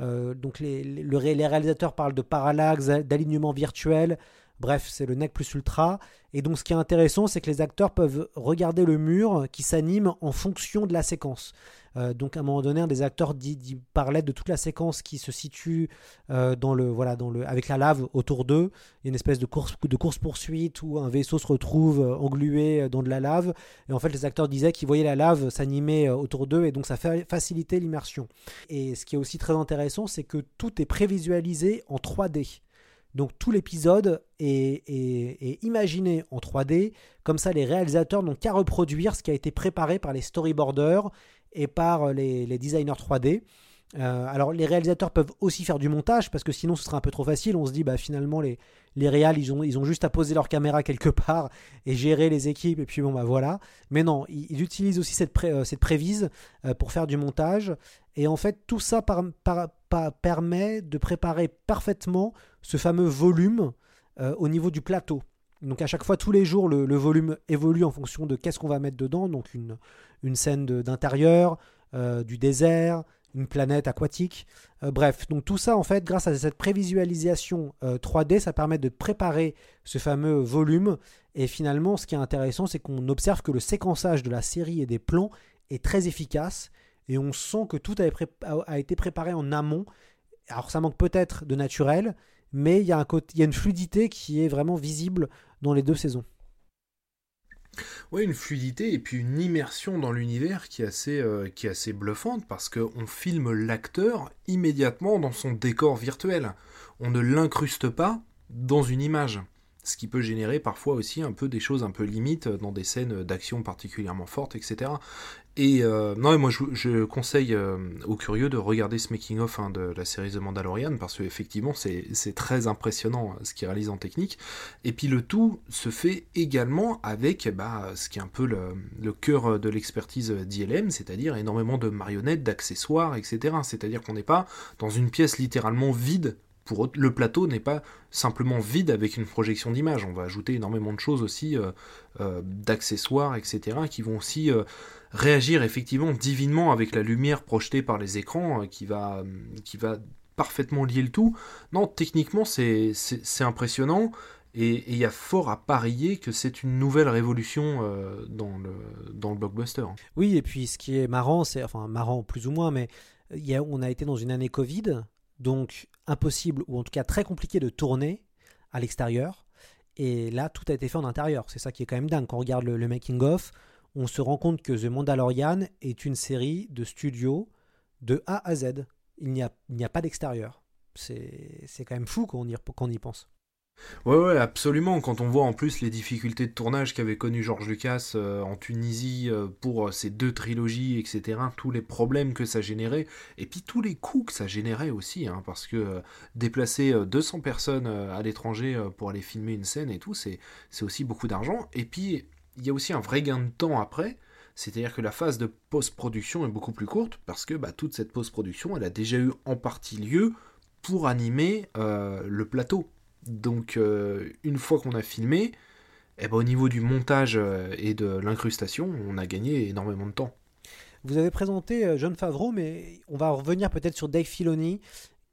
donc les, les, réalisateurs parlent de parallaxe, d'alignement virtuel. Bref, c'est le nec plus ultra. Et donc ce qui est intéressant, c'est que les acteurs peuvent regarder le mur qui s'anime en fonction de la séquence. Euh, donc à un moment donné, un des acteurs dit, parlait de toute la séquence qui se situe euh, dans le, voilà, dans le, avec la lave autour d'eux. Il y a une espèce de course, de course poursuite où un vaisseau se retrouve euh, englué dans de la lave. Et en fait, les acteurs disaient qu'ils voyaient la lave s'animer autour d'eux et donc ça faciliter l'immersion. Et ce qui est aussi très intéressant, c'est que tout est prévisualisé en 3D. Donc tout l'épisode est, imaginé en 3D, comme ça les réalisateurs n'ont qu'à reproduire ce qui a été préparé par les storyboarders et par les, designers 3D. Euh, alors les réalisateurs peuvent aussi faire du montage parce que sinon ce serait un peu trop facile. On se dit bah finalement les les réals ils ont ils ont juste à poser leur caméra quelque part et gérer les équipes et puis bon bah voilà. Mais non, ils, utilisent aussi cette euh, cette prévise euh, pour faire du montage et en fait tout ça permet de préparer parfaitement ce fameux volume au niveau du plateau. Donc à chaque fois, tous les jours, le, volume évolue en fonction de qu'est-ce qu'on va mettre dedans. Donc une, une scène d'intérieur, du désert, une planète aquatique. Euh, bref, donc tout ça, en fait, grâce à cette prévisualisation 3D, euh, ça permet de préparer ce fameux volume. Et finalement, ce qui est intéressant, c'est qu'on observe que le séquençage de la série et des plans est très efficace. Et on sent que tout a été préparé en amont. Alors ça manque peut-être de naturel, mais il y, a un il y a une fluidité qui est vraiment visible dans les deux saisons. Oui, une fluidité et puis une immersion dans l'univers qui est assez, euh, qui est assez bluffante parce qu'on filme l'acteur immédiatement dans son décor virtuel. On ne l'incruste pas dans une image ce qui peut générer parfois aussi un peu des choses un peu limites dans des scènes d'action particulièrement fortes, etc. Et euh, non, moi je, conseille euh, aux curieux de regarder ce making-of hein, de la série The Mandalorian parce qu'effectivement c'est très impressionnant hein, ce qu'il réalise en technique. Et puis le tout se fait également avec bah, ce qui est un peu le, cœur de l'expertise d'ILM, c'est-à-dire énormément de marionnettes, d'accessoires, etc. C'est-à-dire qu'on n'est pas dans une pièce littéralement vide le plateau n'est pas simplement vide avec une projection d'image. On va ajouter énormément de choses aussi, euh, euh, d'accessoires, etc., qui vont aussi euh, réagir effectivement divinement avec la lumière projetée par les écrans, qui, va, qui va parfaitement lier le tout. Non, techniquement, c'est impressionnant. Et il y a fort à parier que c'est une nouvelle révolution dans, le, dans le blockbuster. Oui, et puis ce qui est marrant, c'est, enfin marrant plus ou moins, mais y a, on a été dans une année Covid, donc impossible ou en tout cas très compliqué de tourner à l'extérieur. Et là, tout a été fait en intérieur. C'est ça qui est quand même dingue. Quand on regarde le, making-of, on se rend compte que The Mandalorian est une série de studios de A à Z. Il n'y a, pas d'extérieur. C'est quand même fou quand y, pense. Ouais, ouais, absolument. Quand on voit en plus les difficultés de tournage qu'avait connu George Lucas euh, en Tunisie euh, pour ces deux trilogies, etc., tous les problèmes que ça générait, et puis tous les coûts que ça générait aussi, hein, parce que euh, déplacer 200 personnes à l'étranger pour aller filmer une scène et tout, c'est aussi beaucoup d'argent. Et puis, il y a aussi un vrai gain de temps après. C'est-à-dire que la phase de post-production est beaucoup plus courte parce que bah, toute cette post-production, elle a déjà eu en partie lieu pour animer le plateau donc euh, une fois qu'on a filmé, eh ben, au niveau du montage euh, et de l'incrustation, on a gagné énormément de temps. Vous avez présenté euh, John Favreau, mais on va revenir peut-être sur Dave Filoni,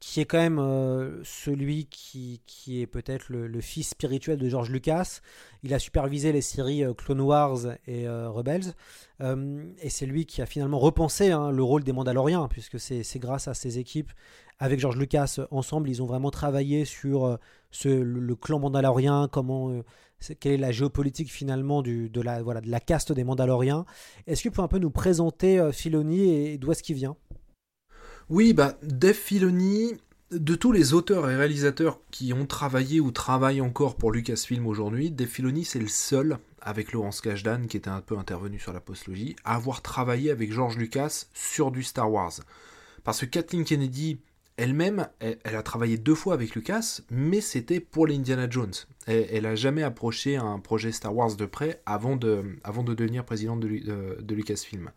qui est quand même celui qui, qui est peut-être le, fils spirituel de George Lucas. Il a supervisé les séries Clone Wars et Rebels. et c'est lui qui a finalement repensé hein, le rôle des Mandaloriens, puisque c'est grâce à ses équipes avec George Lucas ensemble, ils ont vraiment travaillé sur euh, le, clan mandalorien, comment, euh, quelle est la géopolitique finalement de, la, voilà, de la caste des Mandaloriens. Est-ce que vous pouvez un peu nous présenter euh, Filoni et d'où est-ce qu'il vient? Oui, bah, Dave Filoni, de tous les auteurs et réalisateurs qui ont travaillé ou travaillent encore pour Lucasfilm aujourd'hui, Dave Filoni c'est le seul, avec Laurence Kasdan qui était un peu intervenu sur la postlogie, à avoir travaillé avec George Lucas sur du Star Wars. Parce que Kathleen Kennedy elle-même, elle, a travaillé deux fois avec Lucas, mais c'était pour les Indiana Jones. Elle, n'a jamais approché un projet Star Wars de près avant de, avant de devenir présidente de, Lucasfilm.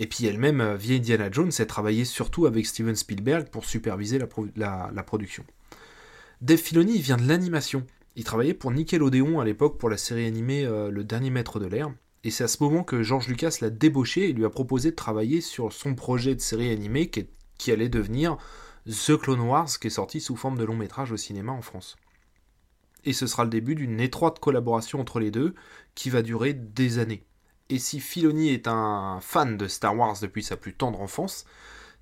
Et puis elle-même, euh, via Indiana Jones, a travaillé surtout avec Steven Spielberg pour superviser la, production. Dave Filoni vient de l'animation. Il travaillait pour Nickelodeon à l'époque pour la série animée euh, Le Dernier Maître de l'Air. Et c'est à ce moment que George Lucas l'a débauché et lui a proposé de travailler sur son projet de série animée qui, qui allait devenir The Clone Wars, qui est sorti sous forme de long métrage au cinéma en France. Et ce sera le début d'une étroite collaboration entre les deux qui va durer des années. Et si Filoni est un fan de Star Wars depuis sa plus tendre enfance,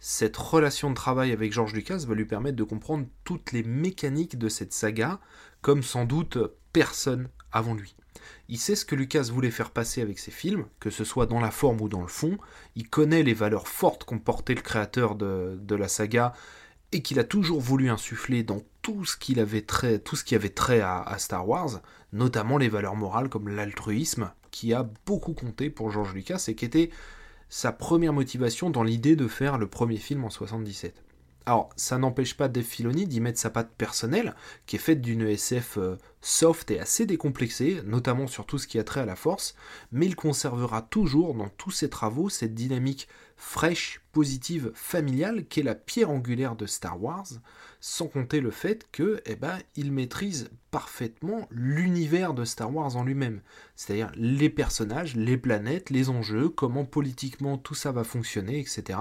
cette relation de travail avec George Lucas va lui permettre de comprendre toutes les mécaniques de cette saga, comme sans doute personne avant lui. Il sait ce que Lucas voulait faire passer avec ses films, que ce soit dans la forme ou dans le fond. Il connaît les valeurs fortes qu'ont porté le créateur de, la saga et qu'il a toujours voulu insuffler dans tout ce, qu'il avait tout ce qui avait trait à, Star Wars, notamment les valeurs morales comme l'altruisme, qui a beaucoup compté pour George Lucas et qui était sa première motivation dans l'idée de faire le premier film en 77. Alors, ça n'empêche pas Dave Filoni d'y mettre sa patte personnelle, qui est faite d'une SF euh, soft et assez décomplexée, notamment sur tout ce qui a trait à la force, mais il conservera toujours dans tous ses travaux cette dynamique fraîche, positive, familiale, qui est la pierre angulaire de Star Wars, sans compter le fait que, eh ben, il maîtrise parfaitement l'univers de Star Wars en lui-même. C'est-à-dire les personnages, les planètes, les enjeux, comment politiquement tout ça va fonctionner, etc.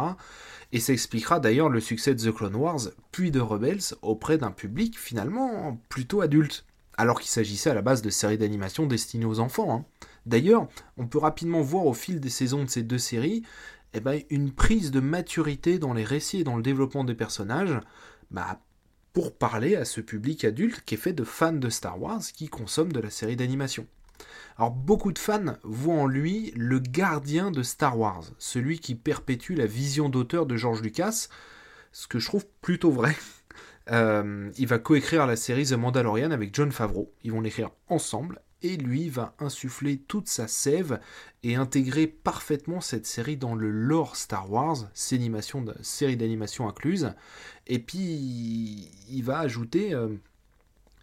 Et ça expliquera d'ailleurs le succès de The Clone Wars, puis de Rebels, auprès d'un public finalement plutôt adulte, alors qu'il s'agissait à la base de séries d'animation destinées aux enfants. Hein. D'ailleurs, on peut rapidement voir au fil des saisons de ces deux séries eh ben, une prise de maturité dans les récits et dans le développement des personnages, bah, pour parler à ce public adulte qui est fait de fans de Star Wars qui consomment de la série d'animation. Alors beaucoup de fans voient en lui le gardien de Star Wars, celui qui perpétue la vision d'auteur de George Lucas, ce que je trouve plutôt vrai. Euh, il va coécrire la série The Mandalorian avec John Favreau. Ils vont l'écrire ensemble et lui va insuffler toute sa sève et intégrer parfaitement cette série dans le lore Star Wars, série d'animation incluse, et puis il va ajouter euh,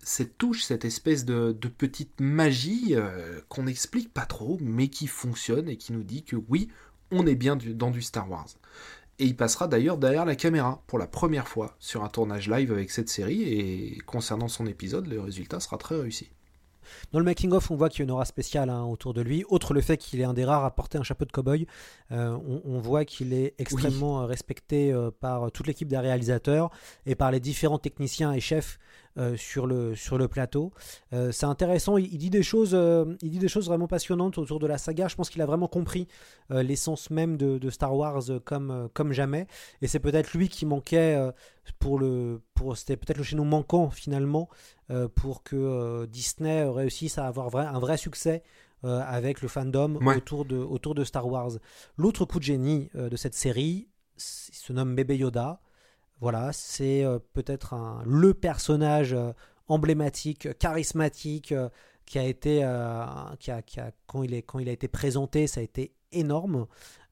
cette touche, cette espèce de, petite magie euh, qu'on n'explique pas trop, mais qui fonctionne et qui nous dit que oui, on est bien dans du Star Wars. Et il passera d'ailleurs derrière la caméra pour la première fois sur un tournage live avec cette série, et concernant son épisode, le résultat sera très réussi. Dans le making-of, on voit qu'il y a une aura spéciale hein, autour de lui. Autre le fait qu'il est un des rares à porter un chapeau de cow-boy, euh, on, voit qu'il est extrêmement euh, respecté euh, par toute l'équipe des réalisateurs et par les différents techniciens et chefs euh, sur, le, sur le plateau. Euh, c'est intéressant, il, dit des choses, euh, il dit des choses vraiment passionnantes autour de la saga. Je pense qu'il a vraiment compris l'essence même de, Star Wars comme, comme jamais. Et c'est peut-être lui qui manquait pour le. Pour, c'était peut-être le chaînon manquant finalement pour que Disney réussisse à avoir un vrai succès avec le fandom autour, de, autour de Star Wars. L'autre coup de génie de cette série, il se nomme Bébé Yoda. Voilà, c'est euh, peut-être le personnage euh, emblématique, charismatique, euh, qui a été, qui a, quand, il est, quand il a été présenté, ça a été énorme.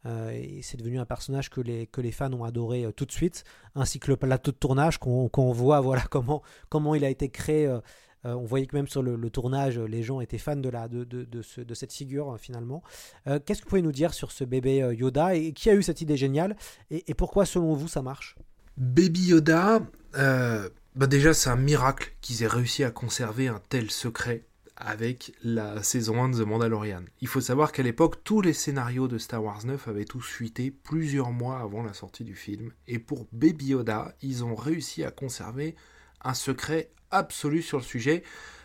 et c'est devenu un personnage que les, que les fans ont adoré tout de suite, ainsi que le plateau de tournage qu'on voit voilà comment, comment il a été créé. on voyait que même sur le, tournage, les gens étaient fans de, la, de, de, de, cette figure finalement. Qu'est-ce que vous pouvez nous dire sur ce bébé Yoda et qui a eu cette idée géniale et, et pourquoi selon vous ça marche? Baby Yoda, euh, bah déjà c'est un miracle qu'ils aient réussi à conserver un tel secret avec la saison 1 de The Mandalorian. Il faut savoir qu'à l'époque, tous les scénarios de Star Wars 9 avaient tous fuité plusieurs mois avant la sortie du film. Et pour Baby Yoda, ils ont réussi à conserver un secret absolu sur le sujet.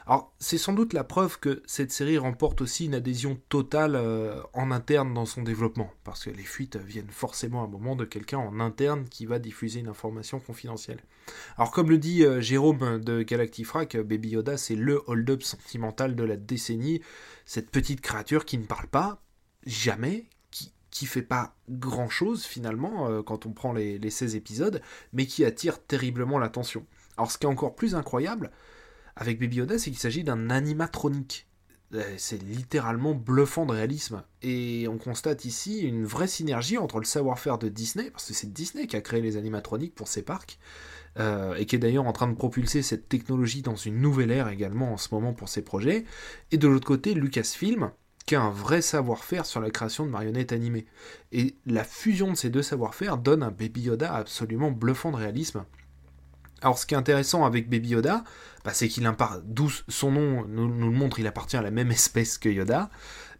Alors, c'est sans doute la preuve que cette série remporte aussi une adhésion totale euh, en interne dans son développement, parce que les fuites viennent forcément à un moment de quelqu'un en interne qui va diffuser une information confidentielle. Alors, comme le dit euh, Jérôme de Galactifrac, Baby Yoda, c'est le hold-up sentimental de la décennie, cette petite créature qui ne parle pas, jamais, qui, fait pas grand chose finalement euh, quand on prend les, les 16 épisodes, mais qui attire terriblement l'attention. Alors, ce qui est encore plus incroyable, avec Baby Yoda, c'est qu'il s'agit d'un animatronique. Euh, c'est littéralement bluffant de réalisme. Et on constate ici une vraie synergie entre le savoir-faire de Disney, parce que c'est Disney qui a créé les animatroniques pour ses parcs, euh, et qui est d'ailleurs en train de propulser cette technologie dans une nouvelle ère également en ce moment pour ses projets, et de l'autre côté Lucasfilm, qui a un vrai savoir-faire sur la création de marionnettes animées. Et la fusion de ces deux savoir-faire donne un Baby Yoda absolument bluffant de réalisme. Alors, ce qui est intéressant avec Baby Yoda, bah, c'est qu'il son nom nous, nous, le montre, il appartient à la même espèce que Yoda,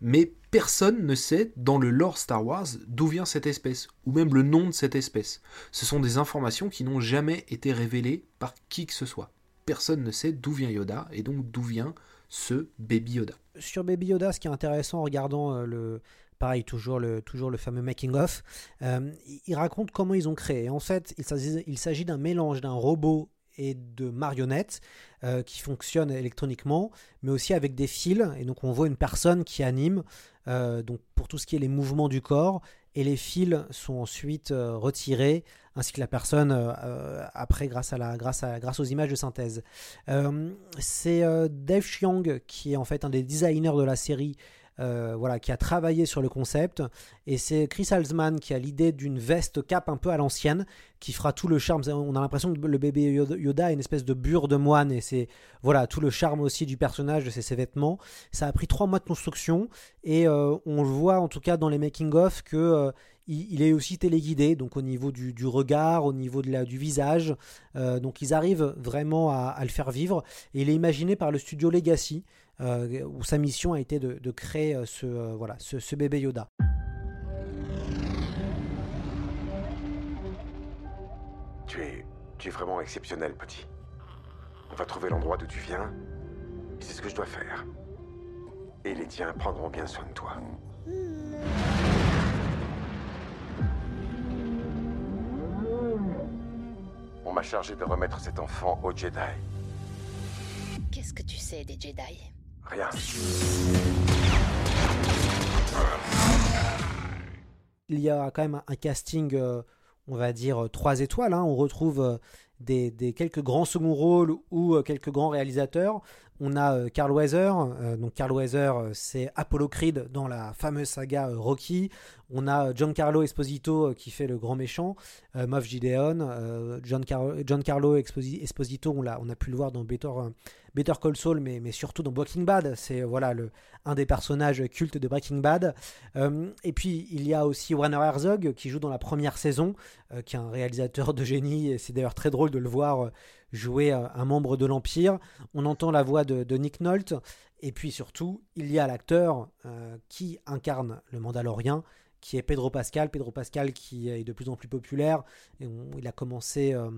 mais personne ne sait dans le lore Star Wars d'où vient cette espèce, ou même le nom de cette espèce. Ce sont des informations qui n'ont jamais été révélées par qui que ce soit. Personne ne sait d'où vient Yoda, et donc d'où vient ce Baby Yoda. Sur Baby Yoda, ce qui est intéressant en regardant euh, le, pareil, toujours le, fameux making-of, euh, il raconte comment ils ont créé. En fait, il s'agit d'un mélange d'un robot et de marionnettes euh, qui fonctionnent électroniquement, mais aussi avec des fils. Et donc on voit une personne qui anime euh, donc pour tout ce qui est les mouvements du corps, et les fils sont ensuite euh, retirés, ainsi que la personne après grâce, à la, grâce, à, grâce aux images de synthèse. C'est Dave Chiang qui est en fait un des designers de la série euh, voilà, qui a travaillé sur le concept. Et c'est Chris Halsman qui a l'idée d'une veste cap un peu à l'ancienne, qui fera tout le charme. On a l'impression que le bébé Yoda est une espèce de bure de moine, et c'est voilà tout le charme aussi du personnage, de ses, vêtements. Ça a pris trois mois de construction, et euh, on le voit en tout cas dans les making-of que euh, il, est aussi téléguidé, donc au niveau du, regard, au niveau de la, du visage. donc ils arrivent vraiment à, à, le faire vivre. Et il est imaginé par le studio Legacy, euh, où sa mission a été de, créer euh, ce, euh, voilà, ce, bébé Yoda. Tu es, tu es vraiment exceptionnel, petit. On va trouver l'endroit d'où tu viens, c'est ce que je dois faire. Et les tiens prendront bien soin de toi. On m'a chargé de remettre cet enfant aux Jedi. Qu'est-ce que tu sais des Jedi? Il y a quand même un casting, euh, on va dire, trois étoiles. Hein. On retrouve euh, des, quelques grands second rôles ou euh, quelques grands réalisateurs. On a Carl Weiser, donc Carl Weiser c'est Apollo Creed dans la fameuse saga Rocky. On a Giancarlo Esposito qui fait le grand méchant, Moff Gideon, Giancarlo Esposito, on a, on a pu le voir dans Better, Call Saul, mais, surtout dans Breaking Bad. C'est voilà un des personnages cultes de Breaking Bad. Euh, et puis il y a aussi Warner Herzog qui joue dans la première saison, euh, qui est un réalisateur de génie. C'est d'ailleurs très drôle de le voir euh, jouer un membre de l'Empire. On entend la voix de, de Nick Nolte. Et puis surtout, il y a l'acteur qui incarne le Mandalorien, qui est Pedro Pascal. Pedro Pascal qui est de plus en plus populaire. Il a commencé euh,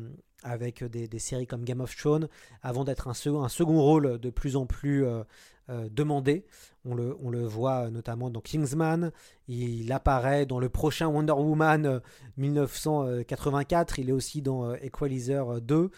avec des, séries comme Game of Thrones avant d'être un, second, un second rôle de plus en plus euh, euh, demandé. On le, on le, voit notamment dans Kingsman. Il apparaît dans le prochain Wonder Woman 1984. Il est aussi dans Equalizer 2.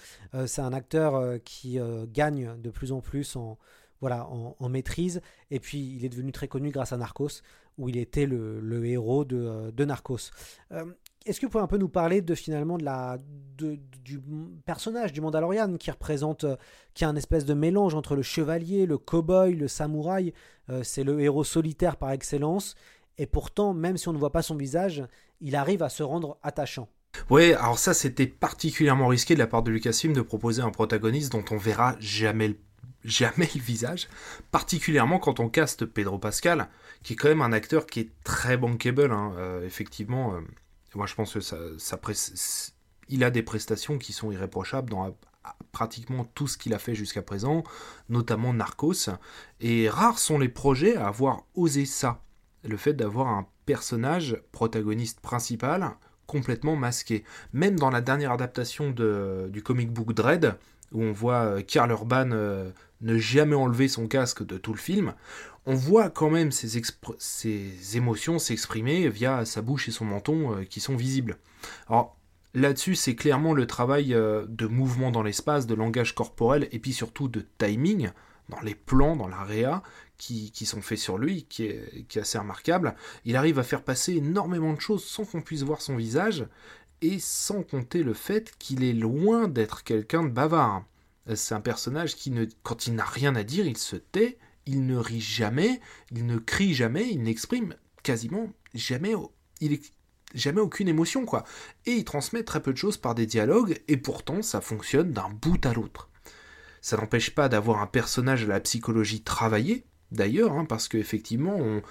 C'est un acteur qui gagne de plus en plus en voilà, en, maîtrise. Et puis, il est devenu très connu grâce à Narcos, où il était le, héros de, euh, Narcos. Euh, est-ce que vous pouvez un peu nous parler de finalement de la, du personnage du Mandalorian qui représente, euh, qui a un espèce de mélange entre le chevalier, le cow-boy, le samouraï C'est le héros solitaire par excellence. Et pourtant, même si on ne voit pas son visage, il arrive à se rendre attachant. Oui, alors ça c'était particulièrement risqué de la part de Lucasfilm de proposer un protagoniste dont on verra jamais le jamais le visage, particulièrement quand on caste Pedro Pascal, qui est quand même un acteur qui est très bankable, hein, euh, effectivement. Euh, moi, je pense que ça, il a des prestations qui sont irréprochables dans pratiquement tout ce qu'il a fait jusqu'à présent, notamment Narcos. Et rares sont les projets à avoir osé ça, le fait d'avoir un personnage protagoniste principal complètement masqué. Même dans la dernière adaptation de, du comic book Dread, où on voit euh, Karl Urban ne jamais enlever son casque de tout le film, on voit quand même ses, émotions s'exprimer via sa bouche et son menton euh, qui sont visibles. Alors là-dessus, c'est clairement le travail euh, de mouvement dans l'espace, de langage corporel et puis surtout de timing dans les plans, dans l'area qui, qui, sont faits sur lui, qui est assez remarquable. Il arrive à faire passer énormément de choses sans qu'on puisse voir son visage et sans compter le fait qu'il est loin d'être quelqu'un de bavard. C'est un personnage qui, quand il n'a rien à dire, il se tait, il ne rit jamais, il ne crie jamais, il n'exprime quasiment jamais, jamais aucune émotion, quoi. Et il transmet très peu de choses par des dialogues, et pourtant ça fonctionne d'un bout à l'autre. Ça n'empêche pas d'avoir un personnage à la psychologie travaillée, d'ailleurs, hein, parce qu'effectivement, on,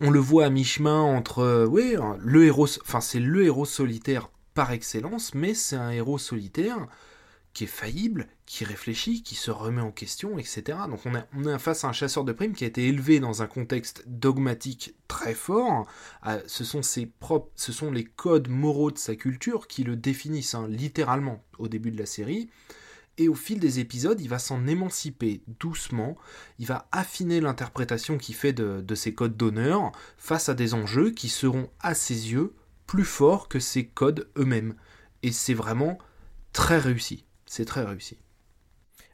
on le voit à mi-chemin entre, euh, oui, le héros, enfin c'est le héros solitaire par excellence, mais c'est un héros solitaire qui est faillible, qui réfléchit, qui se remet en question, etc. Donc on, on est face à un chasseur de primes qui a été élevé dans un contexte dogmatique très fort. Euh, ce, sont ses propres, ce sont les codes moraux de sa culture qui le définissent hein, littéralement au début de la série. Et au fil des épisodes, il va s'en émanciper doucement, il va affiner l'interprétation qu'il fait de, de ses codes d'honneur face à des enjeux qui seront à ses yeux plus forts que ses codes eux-mêmes. Et c'est vraiment très réussi. C'est très réussi.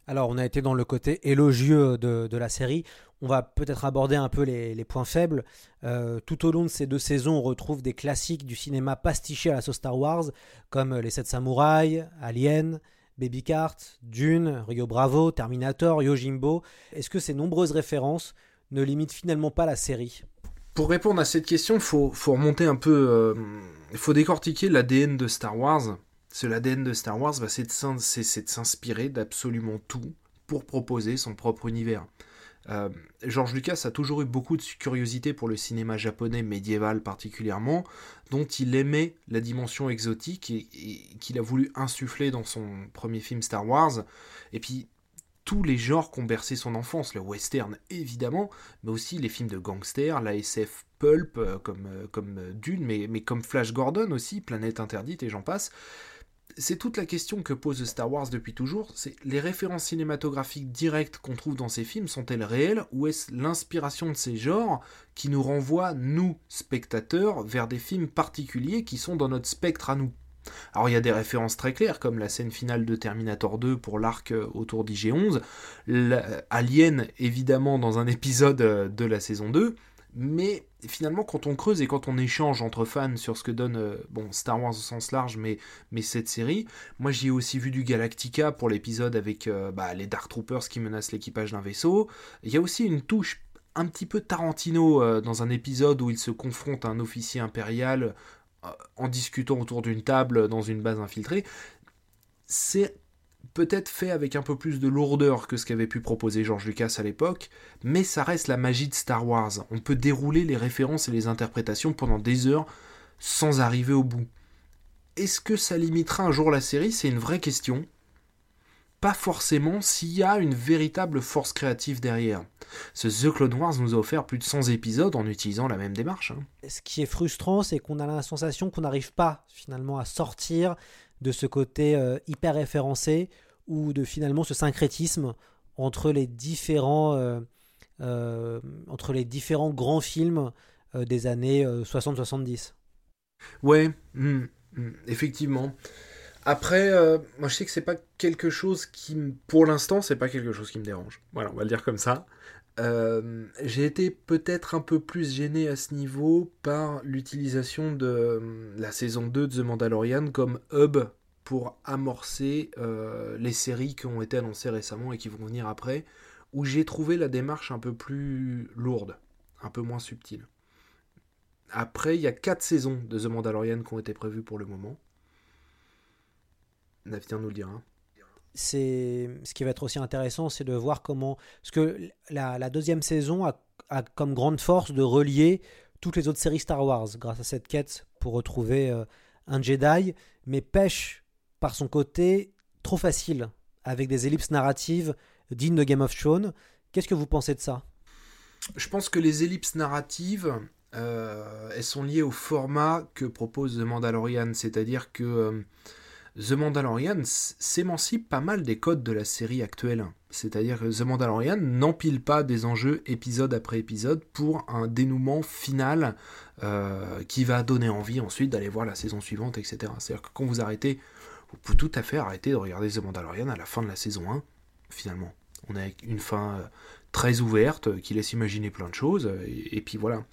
Alors, on a été dans le côté élogieux de, la série. On va peut-être aborder un peu les, points faibles. Euh, tout au long de ces deux saisons, on retrouve des classiques du cinéma pastiché à la sauce Star Wars, comme Les Sept Samouraïs, Alien, Baby Cart, Dune, Rio Bravo, Terminator, Yojimbo. Est-ce que ces nombreuses références ne limitent finalement pas la série? Pour répondre à cette question, il faut, remonter un peu. Euh, il faut décortiquer l'ADN de Star Wars. C'est l'ADN de Star Wars, bah, c'est de s'inspirer d'absolument tout pour proposer son propre univers. Euh, George Lucas a toujours eu beaucoup de curiosité pour le cinéma japonais médiéval particulièrement, dont il aimait la dimension exotique et, qu'il a voulu insuffler dans son premier film Star Wars. Et puis tous les genres qui ont bercé son enfance, le western évidemment, mais aussi les films de gangsters, la SF pulp euh, comme, euh, Dune, mais, mais comme Flash Gordon aussi, Planète Interdite et j'en passe c'est toute la question que pose Star Wars depuis toujours, c'est les références cinématographiques directes qu'on trouve dans ces films sont-elles réelles ou est-ce l'inspiration de ces genres qui nous renvoie, nous, spectateurs, vers des films particuliers qui sont dans notre spectre à nous? Alors il y a des références très claires comme la scène finale de Terminator 2 pour l'arc euh, autour d'IG-11, Alien évidemment dans un épisode euh, de la saison 2, mais finalement, quand on creuse et quand on échange entre fans sur ce que donne euh, bon, Star Wars au sens large, mais, mais cette série, moi j'y ai aussi vu du Galactica pour l'épisode avec euh, bah, les Dark Troopers qui menacent l'équipage d'un vaisseau. Il y a aussi une touche un petit peu Tarantino euh, dans un épisode où il se confronte à un officier impérial en discutant autour d'une table dans une base infiltrée. C'est peut-être fait avec un peu plus de lourdeur que ce qu'avait pu proposer George Lucas à l'époque, mais ça reste la magie de Star Wars. On peut dérouler les références et les interprétations pendant des heures sans arriver au bout. Est-ce que ça limitera un jour la série? C'est une vraie question. Pas forcément s'il y a une véritable force créative derrière. Ce The Clone Wars nous a offert plus de 100 épisodes en utilisant la même démarche. Hein. Ce qui est frustrant, c'est qu'on a la sensation qu'on n'arrive pas finalement à sortir de ce côté euh, hyper référencé ou de finalement ce syncrétisme entre les différents, euh, euh, entre les différents grands films des années 60-70. Ouais, hmm, hmm, effectivement. Après, moi je sais que c'est pas quelque chose qui, pour l'instant, c'est pas quelque chose qui me dérange. Voilà, on va le dire comme ça. J'ai été peut-être un peu plus gêné à ce niveau par l'utilisation de la saison 2 de The Mandalorian comme hub pour amorcer euh, les séries qui ont été annoncées récemment et qui vont venir après, où j'ai trouvé la démarche un peu plus lourde, un peu moins subtile. Après, il y a quatre saisons de The Mandalorian qui ont été prévues pour le moment. L'avenir nous le dira. C'est ce qui va être aussi intéressant, c'est de voir comment, parce que la, deuxième saison a, comme grande force de relier toutes les autres séries Star Wars grâce à cette quête pour retrouver euh, un Jedi, mais pêche par son côté trop facile, avec des ellipses narratives dignes de Game of Thrones. Qu'est-ce que vous pensez de ça? Je pense que les ellipses narratives, euh, elles sont liées au format que propose The Mandalorian, c'est-à-dire que euh, The Mandalorian s'émancipe pas mal des codes de la série actuelle. C'est-à-dire que The Mandalorian n'empile pas des enjeux épisode après épisode pour un dénouement final euh, qui va donner envie ensuite d'aller voir la saison suivante, etc. C'est-à-dire que quand vous arrêtez vous pouvez tout à fait arrêter de regarder The Mandalorian à la fin de la saison 1, finalement. On a une fin euh, très ouverte euh, qui laisse imaginer plein de choses, euh, et, puis voilà.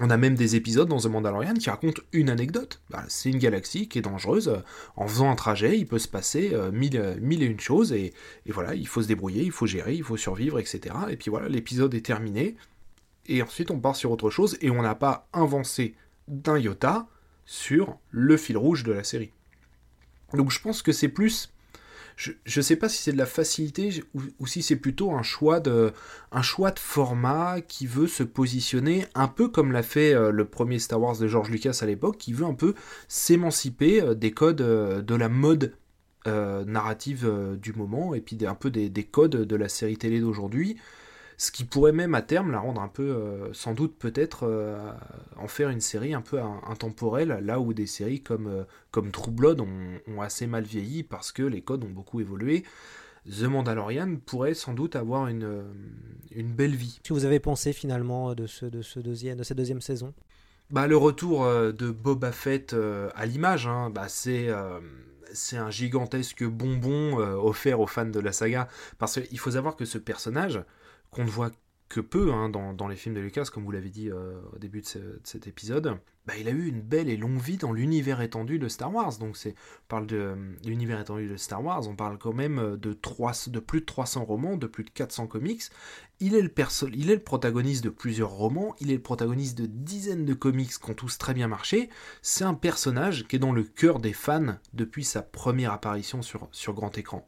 On a même des épisodes dans The Mandalorian qui racontent une anecdote. Bah, c'est une galaxie qui est dangereuse. En faisant un trajet, il peut se passer mille, et une choses. Et, voilà, il faut se débrouiller, il faut gérer, il faut survivre, etc. Et puis voilà, l'épisode est terminé. Et ensuite, on part sur autre chose. Et on n'a pas avancé d'un iota sur le fil rouge de la série. Donc je pense que c'est plus je ne sais pas si c'est de la facilité ou, si c'est plutôt un choix, de, un choix de format qui veut se positionner un peu comme l'a fait euh, le premier Star Wars de George Lucas à l'époque, qui veut un peu s'émanciper euh, des codes euh, de la mode narrative du moment et puis un peu des, des codes de la série télé d'aujourd'hui ce qui pourrait même à terme la rendre un peu, euh, sans doute peut-être, euh, en faire une série un peu intemporelle, là où des séries comme, euh, comme True Blood ont, assez mal vieilli parce que les codes ont beaucoup évolué. The Mandalorian pourrait sans doute avoir une, une belle vie. Que vous avez pensé finalement de, ce, de, ce deuxième, de cette deuxième saison? Bah, Le retour de Boba Fett à l'image, hein, bah, c'est c'est un gigantesque bonbon offert aux fans de la saga. Parce qu'il faut savoir que ce personnage, qu'on ne voit que peu hein, dans, les films de Lucas, comme vous l'avez dit euh, au début de, cet épisode, bah, il a eu une belle et longue vie dans l'univers étendu de Star Wars. Donc on parle de euh, l'univers étendu de Star Wars, on parle quand même euh, de, de plus de 300 romans, de plus de 400 comics. Il est, le il est le protagoniste de plusieurs romans, il est le protagoniste de dizaines de comics qui ont tous très bien marché. C'est un personnage qui est dans le cœur des fans depuis sa première apparition sur grand écran.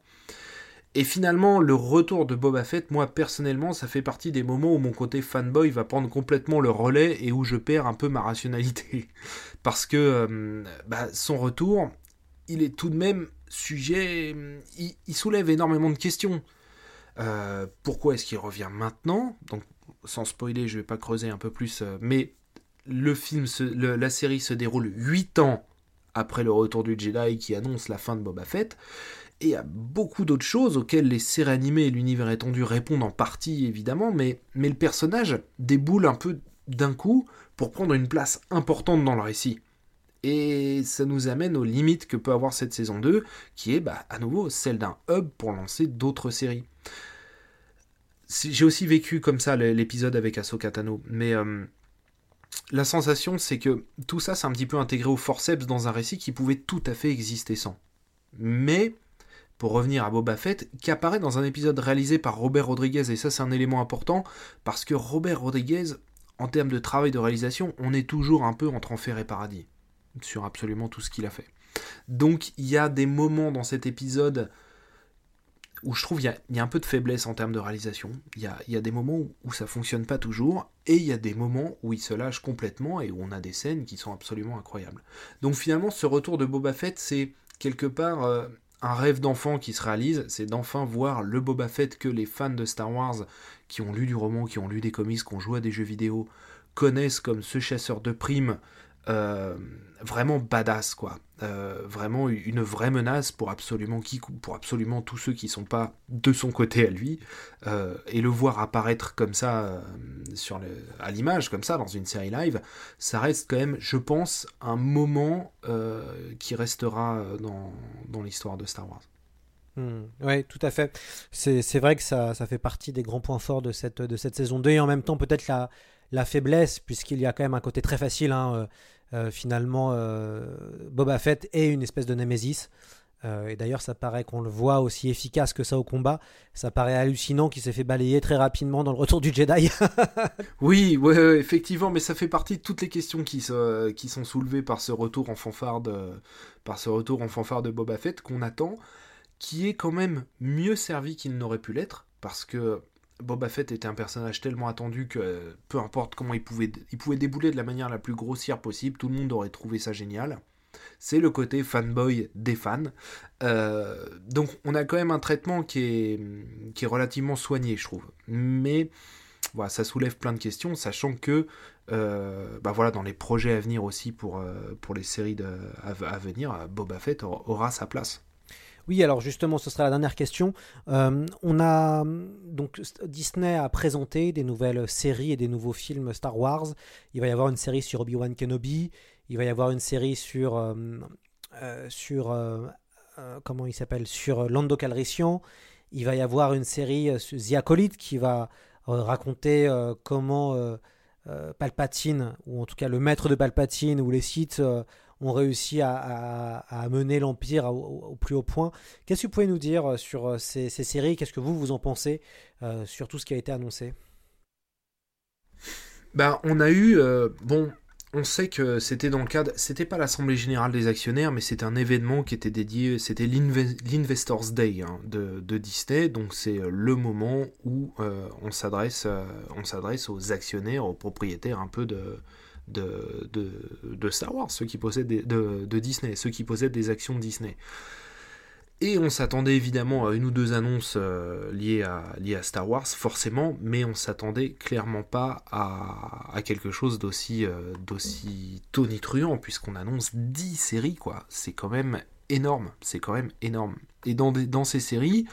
Et finalement, le retour de Boba Fett, moi personnellement, ça fait partie des moments où mon côté fanboy va prendre complètement le relais et où je perds un peu ma rationalité. Parce que euh, bah, son retour, il est tout de même sujet. Il, soulève énormément de questions. Euh, pourquoi est-ce qu'il revient maintenant? Donc, sans spoiler, je vais pas creuser un peu plus, euh, mais la série se déroule 8 ans après le retour du Jedi qui annonce la fin de Boba Fett et à beaucoup d'autres choses auxquelles les séries animées et l'univers étendu répondent en partie évidemment, mais, mais le personnage déboule un peu d'un coup pour prendre une place importante dans le récit. Et ça nous amène aux limites que peut avoir cette saison 2, qui est bah, à nouveau celle d'un hub pour lancer d'autres séries. J'ai aussi vécu comme ça l'épisode avec Ahsoka Tano, mais euh, la sensation c'est que tout ça c'est un petit peu intégré au forceps dans un récit qui pouvait tout à fait exister sans. Mais pour revenir à Boba Fett, qui apparaît dans un épisode réalisé par Robert Rodriguez, et ça c'est un élément important, parce que Robert Rodriguez, en termes de travail de réalisation, on est toujours un peu entre enfer et paradis, sur absolument tout ce qu'il a fait. Donc il y a des moments dans cet épisode où je trouve il y, a, un peu de faiblesse en termes de réalisation. Il y a, des moments où, où, ça fonctionne pas toujours, et il y a des moments où il se lâche complètement et où on a des scènes qui sont absolument incroyables. Donc finalement, ce retour de Boba Fett, c'est quelque part euh, un rêve d'enfant qui se réalise, c'est d'enfin voir le Boba Fett que les fans de Star Wars, qui ont lu du roman, qui ont lu des comics, qui ont joué à des jeux vidéo, connaissent comme ce chasseur de primes euh, vraiment badass quoi. Euh, vraiment une vraie menace pour absolument qui, pour absolument tous ceux qui sont pas de son côté à lui. Euh, et le voir apparaître comme ça sur le, à l'image comme ça dans une série live, ça reste quand même, je pense, un moment qui restera dans, dans l'histoire de Star Wars. Hmm. oui, tout à fait. C'est vrai que ça, ça, fait partie des grands points forts de cette, de cette saison 2 et en même temps peut-être la, la faiblesse, puisqu'il y a quand même un côté très facile. Hein, euh, euh, finalement, euh, Boba Fett est une espèce de Némésis. et d'ailleurs, ça paraît qu'on le voit aussi efficace que ça au combat. Ça paraît hallucinant qu'il s'est fait balayer très rapidement dans le retour du Jedi. oui, effectivement, mais ça fait partie de toutes les questions qui, qui sont soulevées par ce retour en fanfare de, par ce retour en fanfare de Boba Fett qu'on attend, qui est quand même mieux servi qu'il n'aurait pu l'être, parce que Boba Fett était un personnage tellement attendu que peu importe comment il pouvait, débouler de la manière la plus grossière possible, tout le monde aurait trouvé ça génial. C'est le côté fanboy des fans. Euh, donc on a quand même un traitement qui est, relativement soigné, je trouve. Mais ça soulève plein de questions, sachant que euh, bah voilà, dans les projets à venir aussi pour, euh, les séries à, venir, Boba Fett aura sa place. Oui, alors justement, ce sera la dernière question. Euh, on a donc Disney a présenté des nouvelles séries et des nouveaux films Star Wars. Il va y avoir une série sur Obi-Wan Kenobi. Il va y avoir une série sur euh, euh, sur comment il s'appelle sur Lando Calrissian. Il va y avoir une série sur The Acolyte qui va raconter comment Palpatine ou en tout cas le maître de Palpatine ou les Sith ont réussi à, mener l'Empire au, plus haut point. Qu'est-ce que vous pouvez nous dire euh, sur euh, ces, séries? Qu'est-ce que vous, vous en pensez euh, sur tout ce qui a été annoncé? Ben, On a eu... bon, on sait que c'était dans le cadre, c'était pas l'assemblée générale des actionnaires, mais c'était un événement qui était dédié, c'était l'Investors Day hein, de, Disney, donc c'est le moment où on s'adresse, on s'adresse aux actionnaires, aux propriétaires un peu de, de, de, Star Wars, ceux qui possèdent de, de, Disney, ceux qui possèdent des actions Disney. Et on s'attendait évidemment à une ou deux annonces euh, liées, à, liées à Star Wars, forcément, mais on s'attendait clairement pas à, quelque chose d'aussi euh, tonitruant, puisqu'on annonce 10 séries, quoi. C'est quand même énorme, c'est quand même énorme. Et dans, dans ces séries,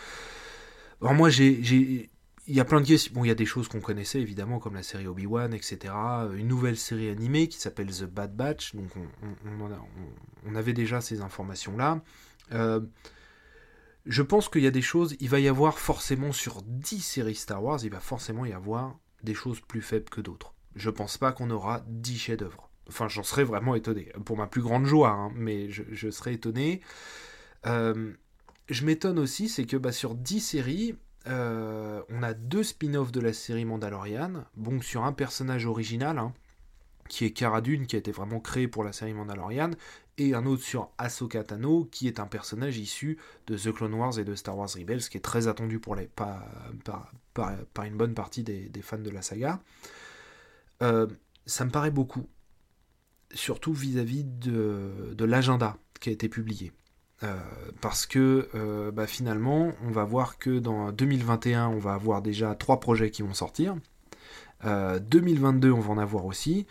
alors moi j'ai... Il y a plein de des choses qu'on connaissait évidemment, comme la série Obi-Wan, etc. Une nouvelle série animée qui s'appelle The Bad Batch. Donc, on, on avait déjà ces informations-là. Euh, je pense qu'il y a des choses, il va y avoir forcément sur 10 séries Star Wars, il va forcément y avoir des choses plus faibles que d'autres. Je pense pas qu'on aura 10 chefs-d'œuvre. Enfin, j'en serais vraiment étonné. Pour ma plus grande joie, hein, mais je, serais étonné. Euh, je m'étonne aussi, c'est que bah, sur 10 séries, euh, on a deux spin-offs de la série Mandalorian. Bon, sur un personnage original, hein, qui est Cara Dune, qui a été vraiment créé pour la série Mandalorian, et un autre sur Ahsoka Tano, qui est un personnage issu de The Clone Wars et de Star Wars Rebels, qui est très attendu par, une bonne partie des, fans de la saga. Euh, ça me paraît beaucoup, surtout vis-à-vis de l'agenda qui a été publié. Euh, parce que euh, bah, finalement, on va voir que dans 2021, on va avoir déjà trois projets qui vont sortir. 2022, on va en avoir aussi.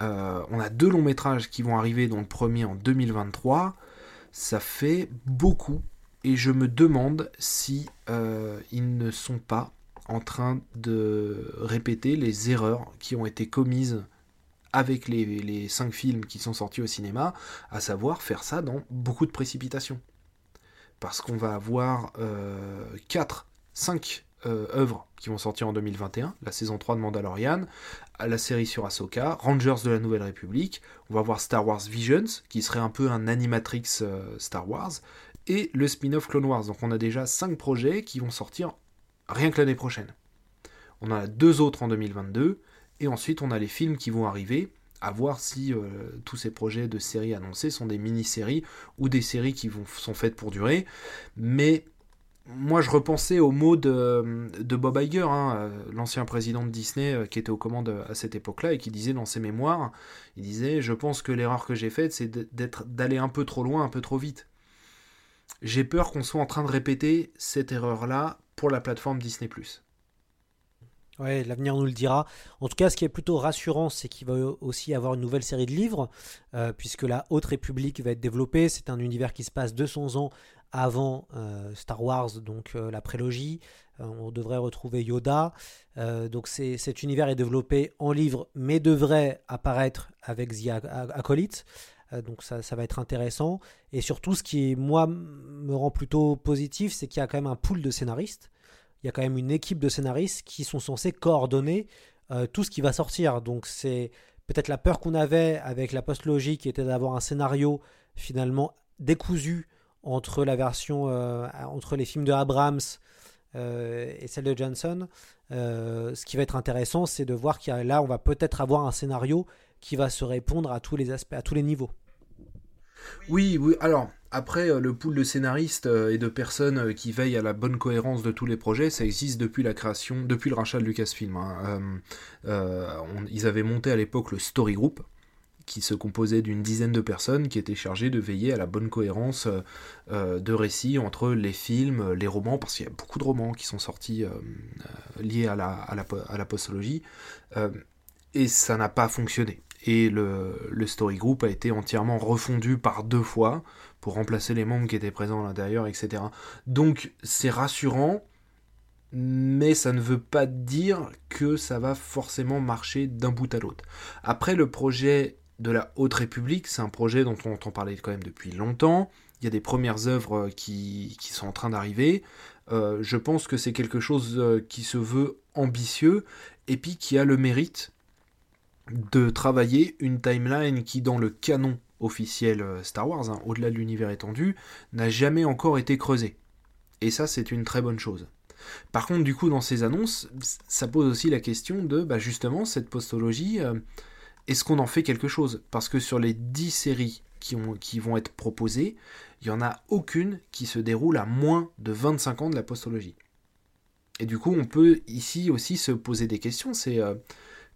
Euh, on a deux longs métrages qui vont arriver, dont le premier en 2023. Ça fait beaucoup. Et je me demande si euh, ils ne sont pas en train de répéter les erreurs qui ont été commises avec les, cinq films qui sont sortis au cinéma, à savoir faire ça dans beaucoup de précipitation. Parce qu'on va avoir euh, 4, 5 euh, œuvres qui vont sortir en 2021, la saison 3 de Mandalorian, la série sur Ahsoka, Rangers de la Nouvelle République, on va voir Star Wars Visions, qui serait un peu un animatrix euh, Star Wars, et le spin-off Clone Wars. Donc on a déjà 5 projets qui vont sortir rien que l'année prochaine. On en a deux autres en 2022, et ensuite on a les films qui vont arriver, à voir si euh, tous ces projets de séries annoncées sont des mini-séries ou des séries qui sont faites pour durer. Mais moi, je repensais aux mots de, Bob Iger, hein, euh, l'ancien président de Disney euh, qui était aux commandes à cette époque-là et qui disait dans ses mémoires, il disait, je pense que l'erreur que j'ai faite, c'est d'aller un peu trop loin, un peu trop vite. J'ai peur qu'on soit en train de répéter cette erreur-là pour la plateforme Disney+. Ouais, l'avenir nous le dira. En tout cas, ce qui est plutôt rassurant, c'est qu'il va aussi avoir une nouvelle série de livres, euh, puisque la Haute République va être développée. C'est un univers qui se passe 200 ans avant euh, Star Wars, donc euh, la prélogie. On devrait retrouver Yoda. donc cet univers est développé en livre, mais devrait apparaître avec The Acolyte. donc ça, ça, va être intéressant. Et surtout, ce qui, moi, me rend plutôt positif, c'est qu'il y a quand même un pool de scénaristes. Il y a quand même une équipe de scénaristes qui sont censés coordonner tout ce qui va sortir. Donc c'est peut-être la peur qu'on avait avec la post-logie qui était d'avoir un scénario finalement décousu entre la version, euh, entre les films de Abrams euh, et celle de Johnson. Euh, ce qui va être intéressant, c'est de voir qu'il là, on va peut-être avoir un scénario qui va se répondre à tous les aspects, à tous les niveaux. Oui, oui. Alors, après, le pool de scénaristes et de personnes qui veillent à la bonne cohérence de tous les projets, ça existe depuis la création, depuis le rachat de Lucasfilm. Hein. ils avaient monté à l'époque le Story Group, qui se composait d'une dizaine de personnes qui étaient chargées de veiller à la bonne cohérence euh, euh, de récits entre les films, les romans, parce qu'il y a beaucoup de romans qui sont sortis euh, liés à la, postologie, et ça n'a pas fonctionné. Et le, Story Group a été entièrement refondu par deux fois pour remplacer les membres qui étaient présents à l'intérieur, etc. Donc c'est rassurant, mais ça ne veut pas dire que ça va forcément marcher d'un bout à l'autre. Après, le projet de la Haute République. C'est un projet dont on entend parler quand même depuis longtemps. Il y a des premières œuvres euh, qui, sont en train d'arriver. Euh, je pense que c'est quelque chose euh, qui se veut ambitieux et puis qui a le mérite de travailler une timeline qui, dans le canon officiel Star Wars, hein, au-delà de l'univers étendu, n'a jamais encore été creusée. Et ça, c'est une très bonne chose. Par contre, du coup, dans ces annonces, ça pose aussi la question de, bah, justement, cette postologie, est-ce qu'on en fait quelque chose? Parce que sur les 10 séries qui vont être proposées, il n'y en a aucune qui se déroule à moins de 25 ans de la postologie. Et du coup, on peut ici aussi se poser des questions. C'est euh,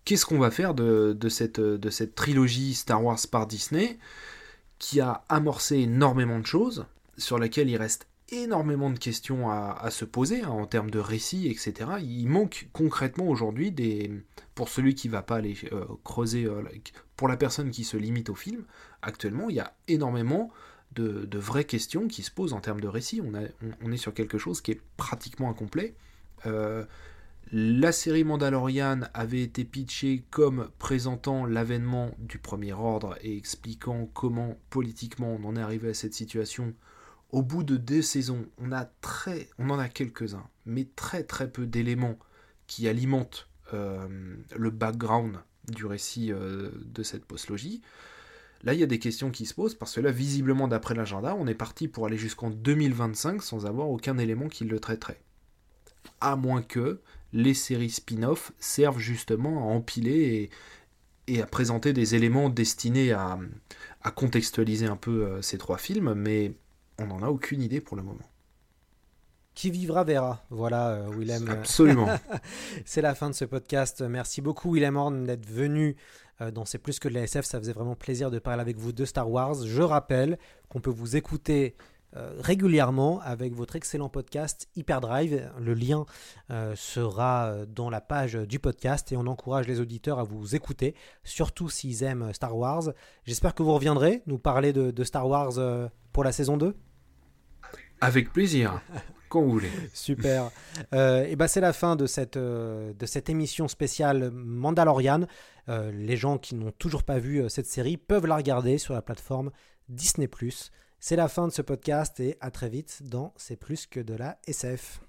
qu'est-ce qu'on va faire de, cette, trilogie Star Wars par Disney qui a amorcé énormément de choses, sur laquelle il reste énormément de questions à, se poser hein, en termes de récits, etc. Il manque concrètement aujourd'hui des. Pour celui qui va pas aller euh, creuser, euh, pour la personne qui se limite au film, actuellement, il y a énormément de, vraies questions qui se posent en termes de récits. On, on, est sur quelque chose qui est pratiquement incomplet. Euh, la série Mandalorian avait été pitchée comme présentant l'avènement du Premier Ordre et expliquant comment politiquement on en est arrivé à cette situation au bout de deux saisons, on a très, on en a quelques-uns, mais très très peu d'éléments qui alimentent euh, le background du récit euh, de cette postlogie. Là, il y a des questions qui se posent parce que là, visiblement, d'après l'agenda, on est parti pour aller jusqu'en 2025 sans avoir aucun élément qui le traiterait. À moins que les séries spin-off servent justement à empiler et, à présenter des éléments destinés à, à contextualiser un peu euh, ces trois films, mais on n'en a aucune idée pour le moment. Qui vivra verra. Voilà, euh, Willem. Absolument. c'est la fin de ce podcast. Merci beaucoup, Willem Horn, d'être venu euh, dans C'est plus que de la SF. Ça faisait vraiment plaisir de parler avec vous de Star Wars. Je rappelle qu'on peut vous écouter euh, régulièrement avec votre excellent podcast Hyperdrive. Le lien sera dans la page du podcast et on encourage les auditeurs à vous écouter, surtout s'ils aiment Star Wars. J'espère que vous reviendrez nous parler de, de Star Wars pour la saison 2 Avec plaisir. Quand vous voulez. Super. Euh, et ben c'est la fin de cette, euh, de cette émission spéciale Mandalorian. Euh, les gens qui n'ont toujours pas vu cette série peuvent la regarder sur la plateforme Disney ⁇ C'est la fin de ce podcast et à très vite dans C'est plus que de la SF.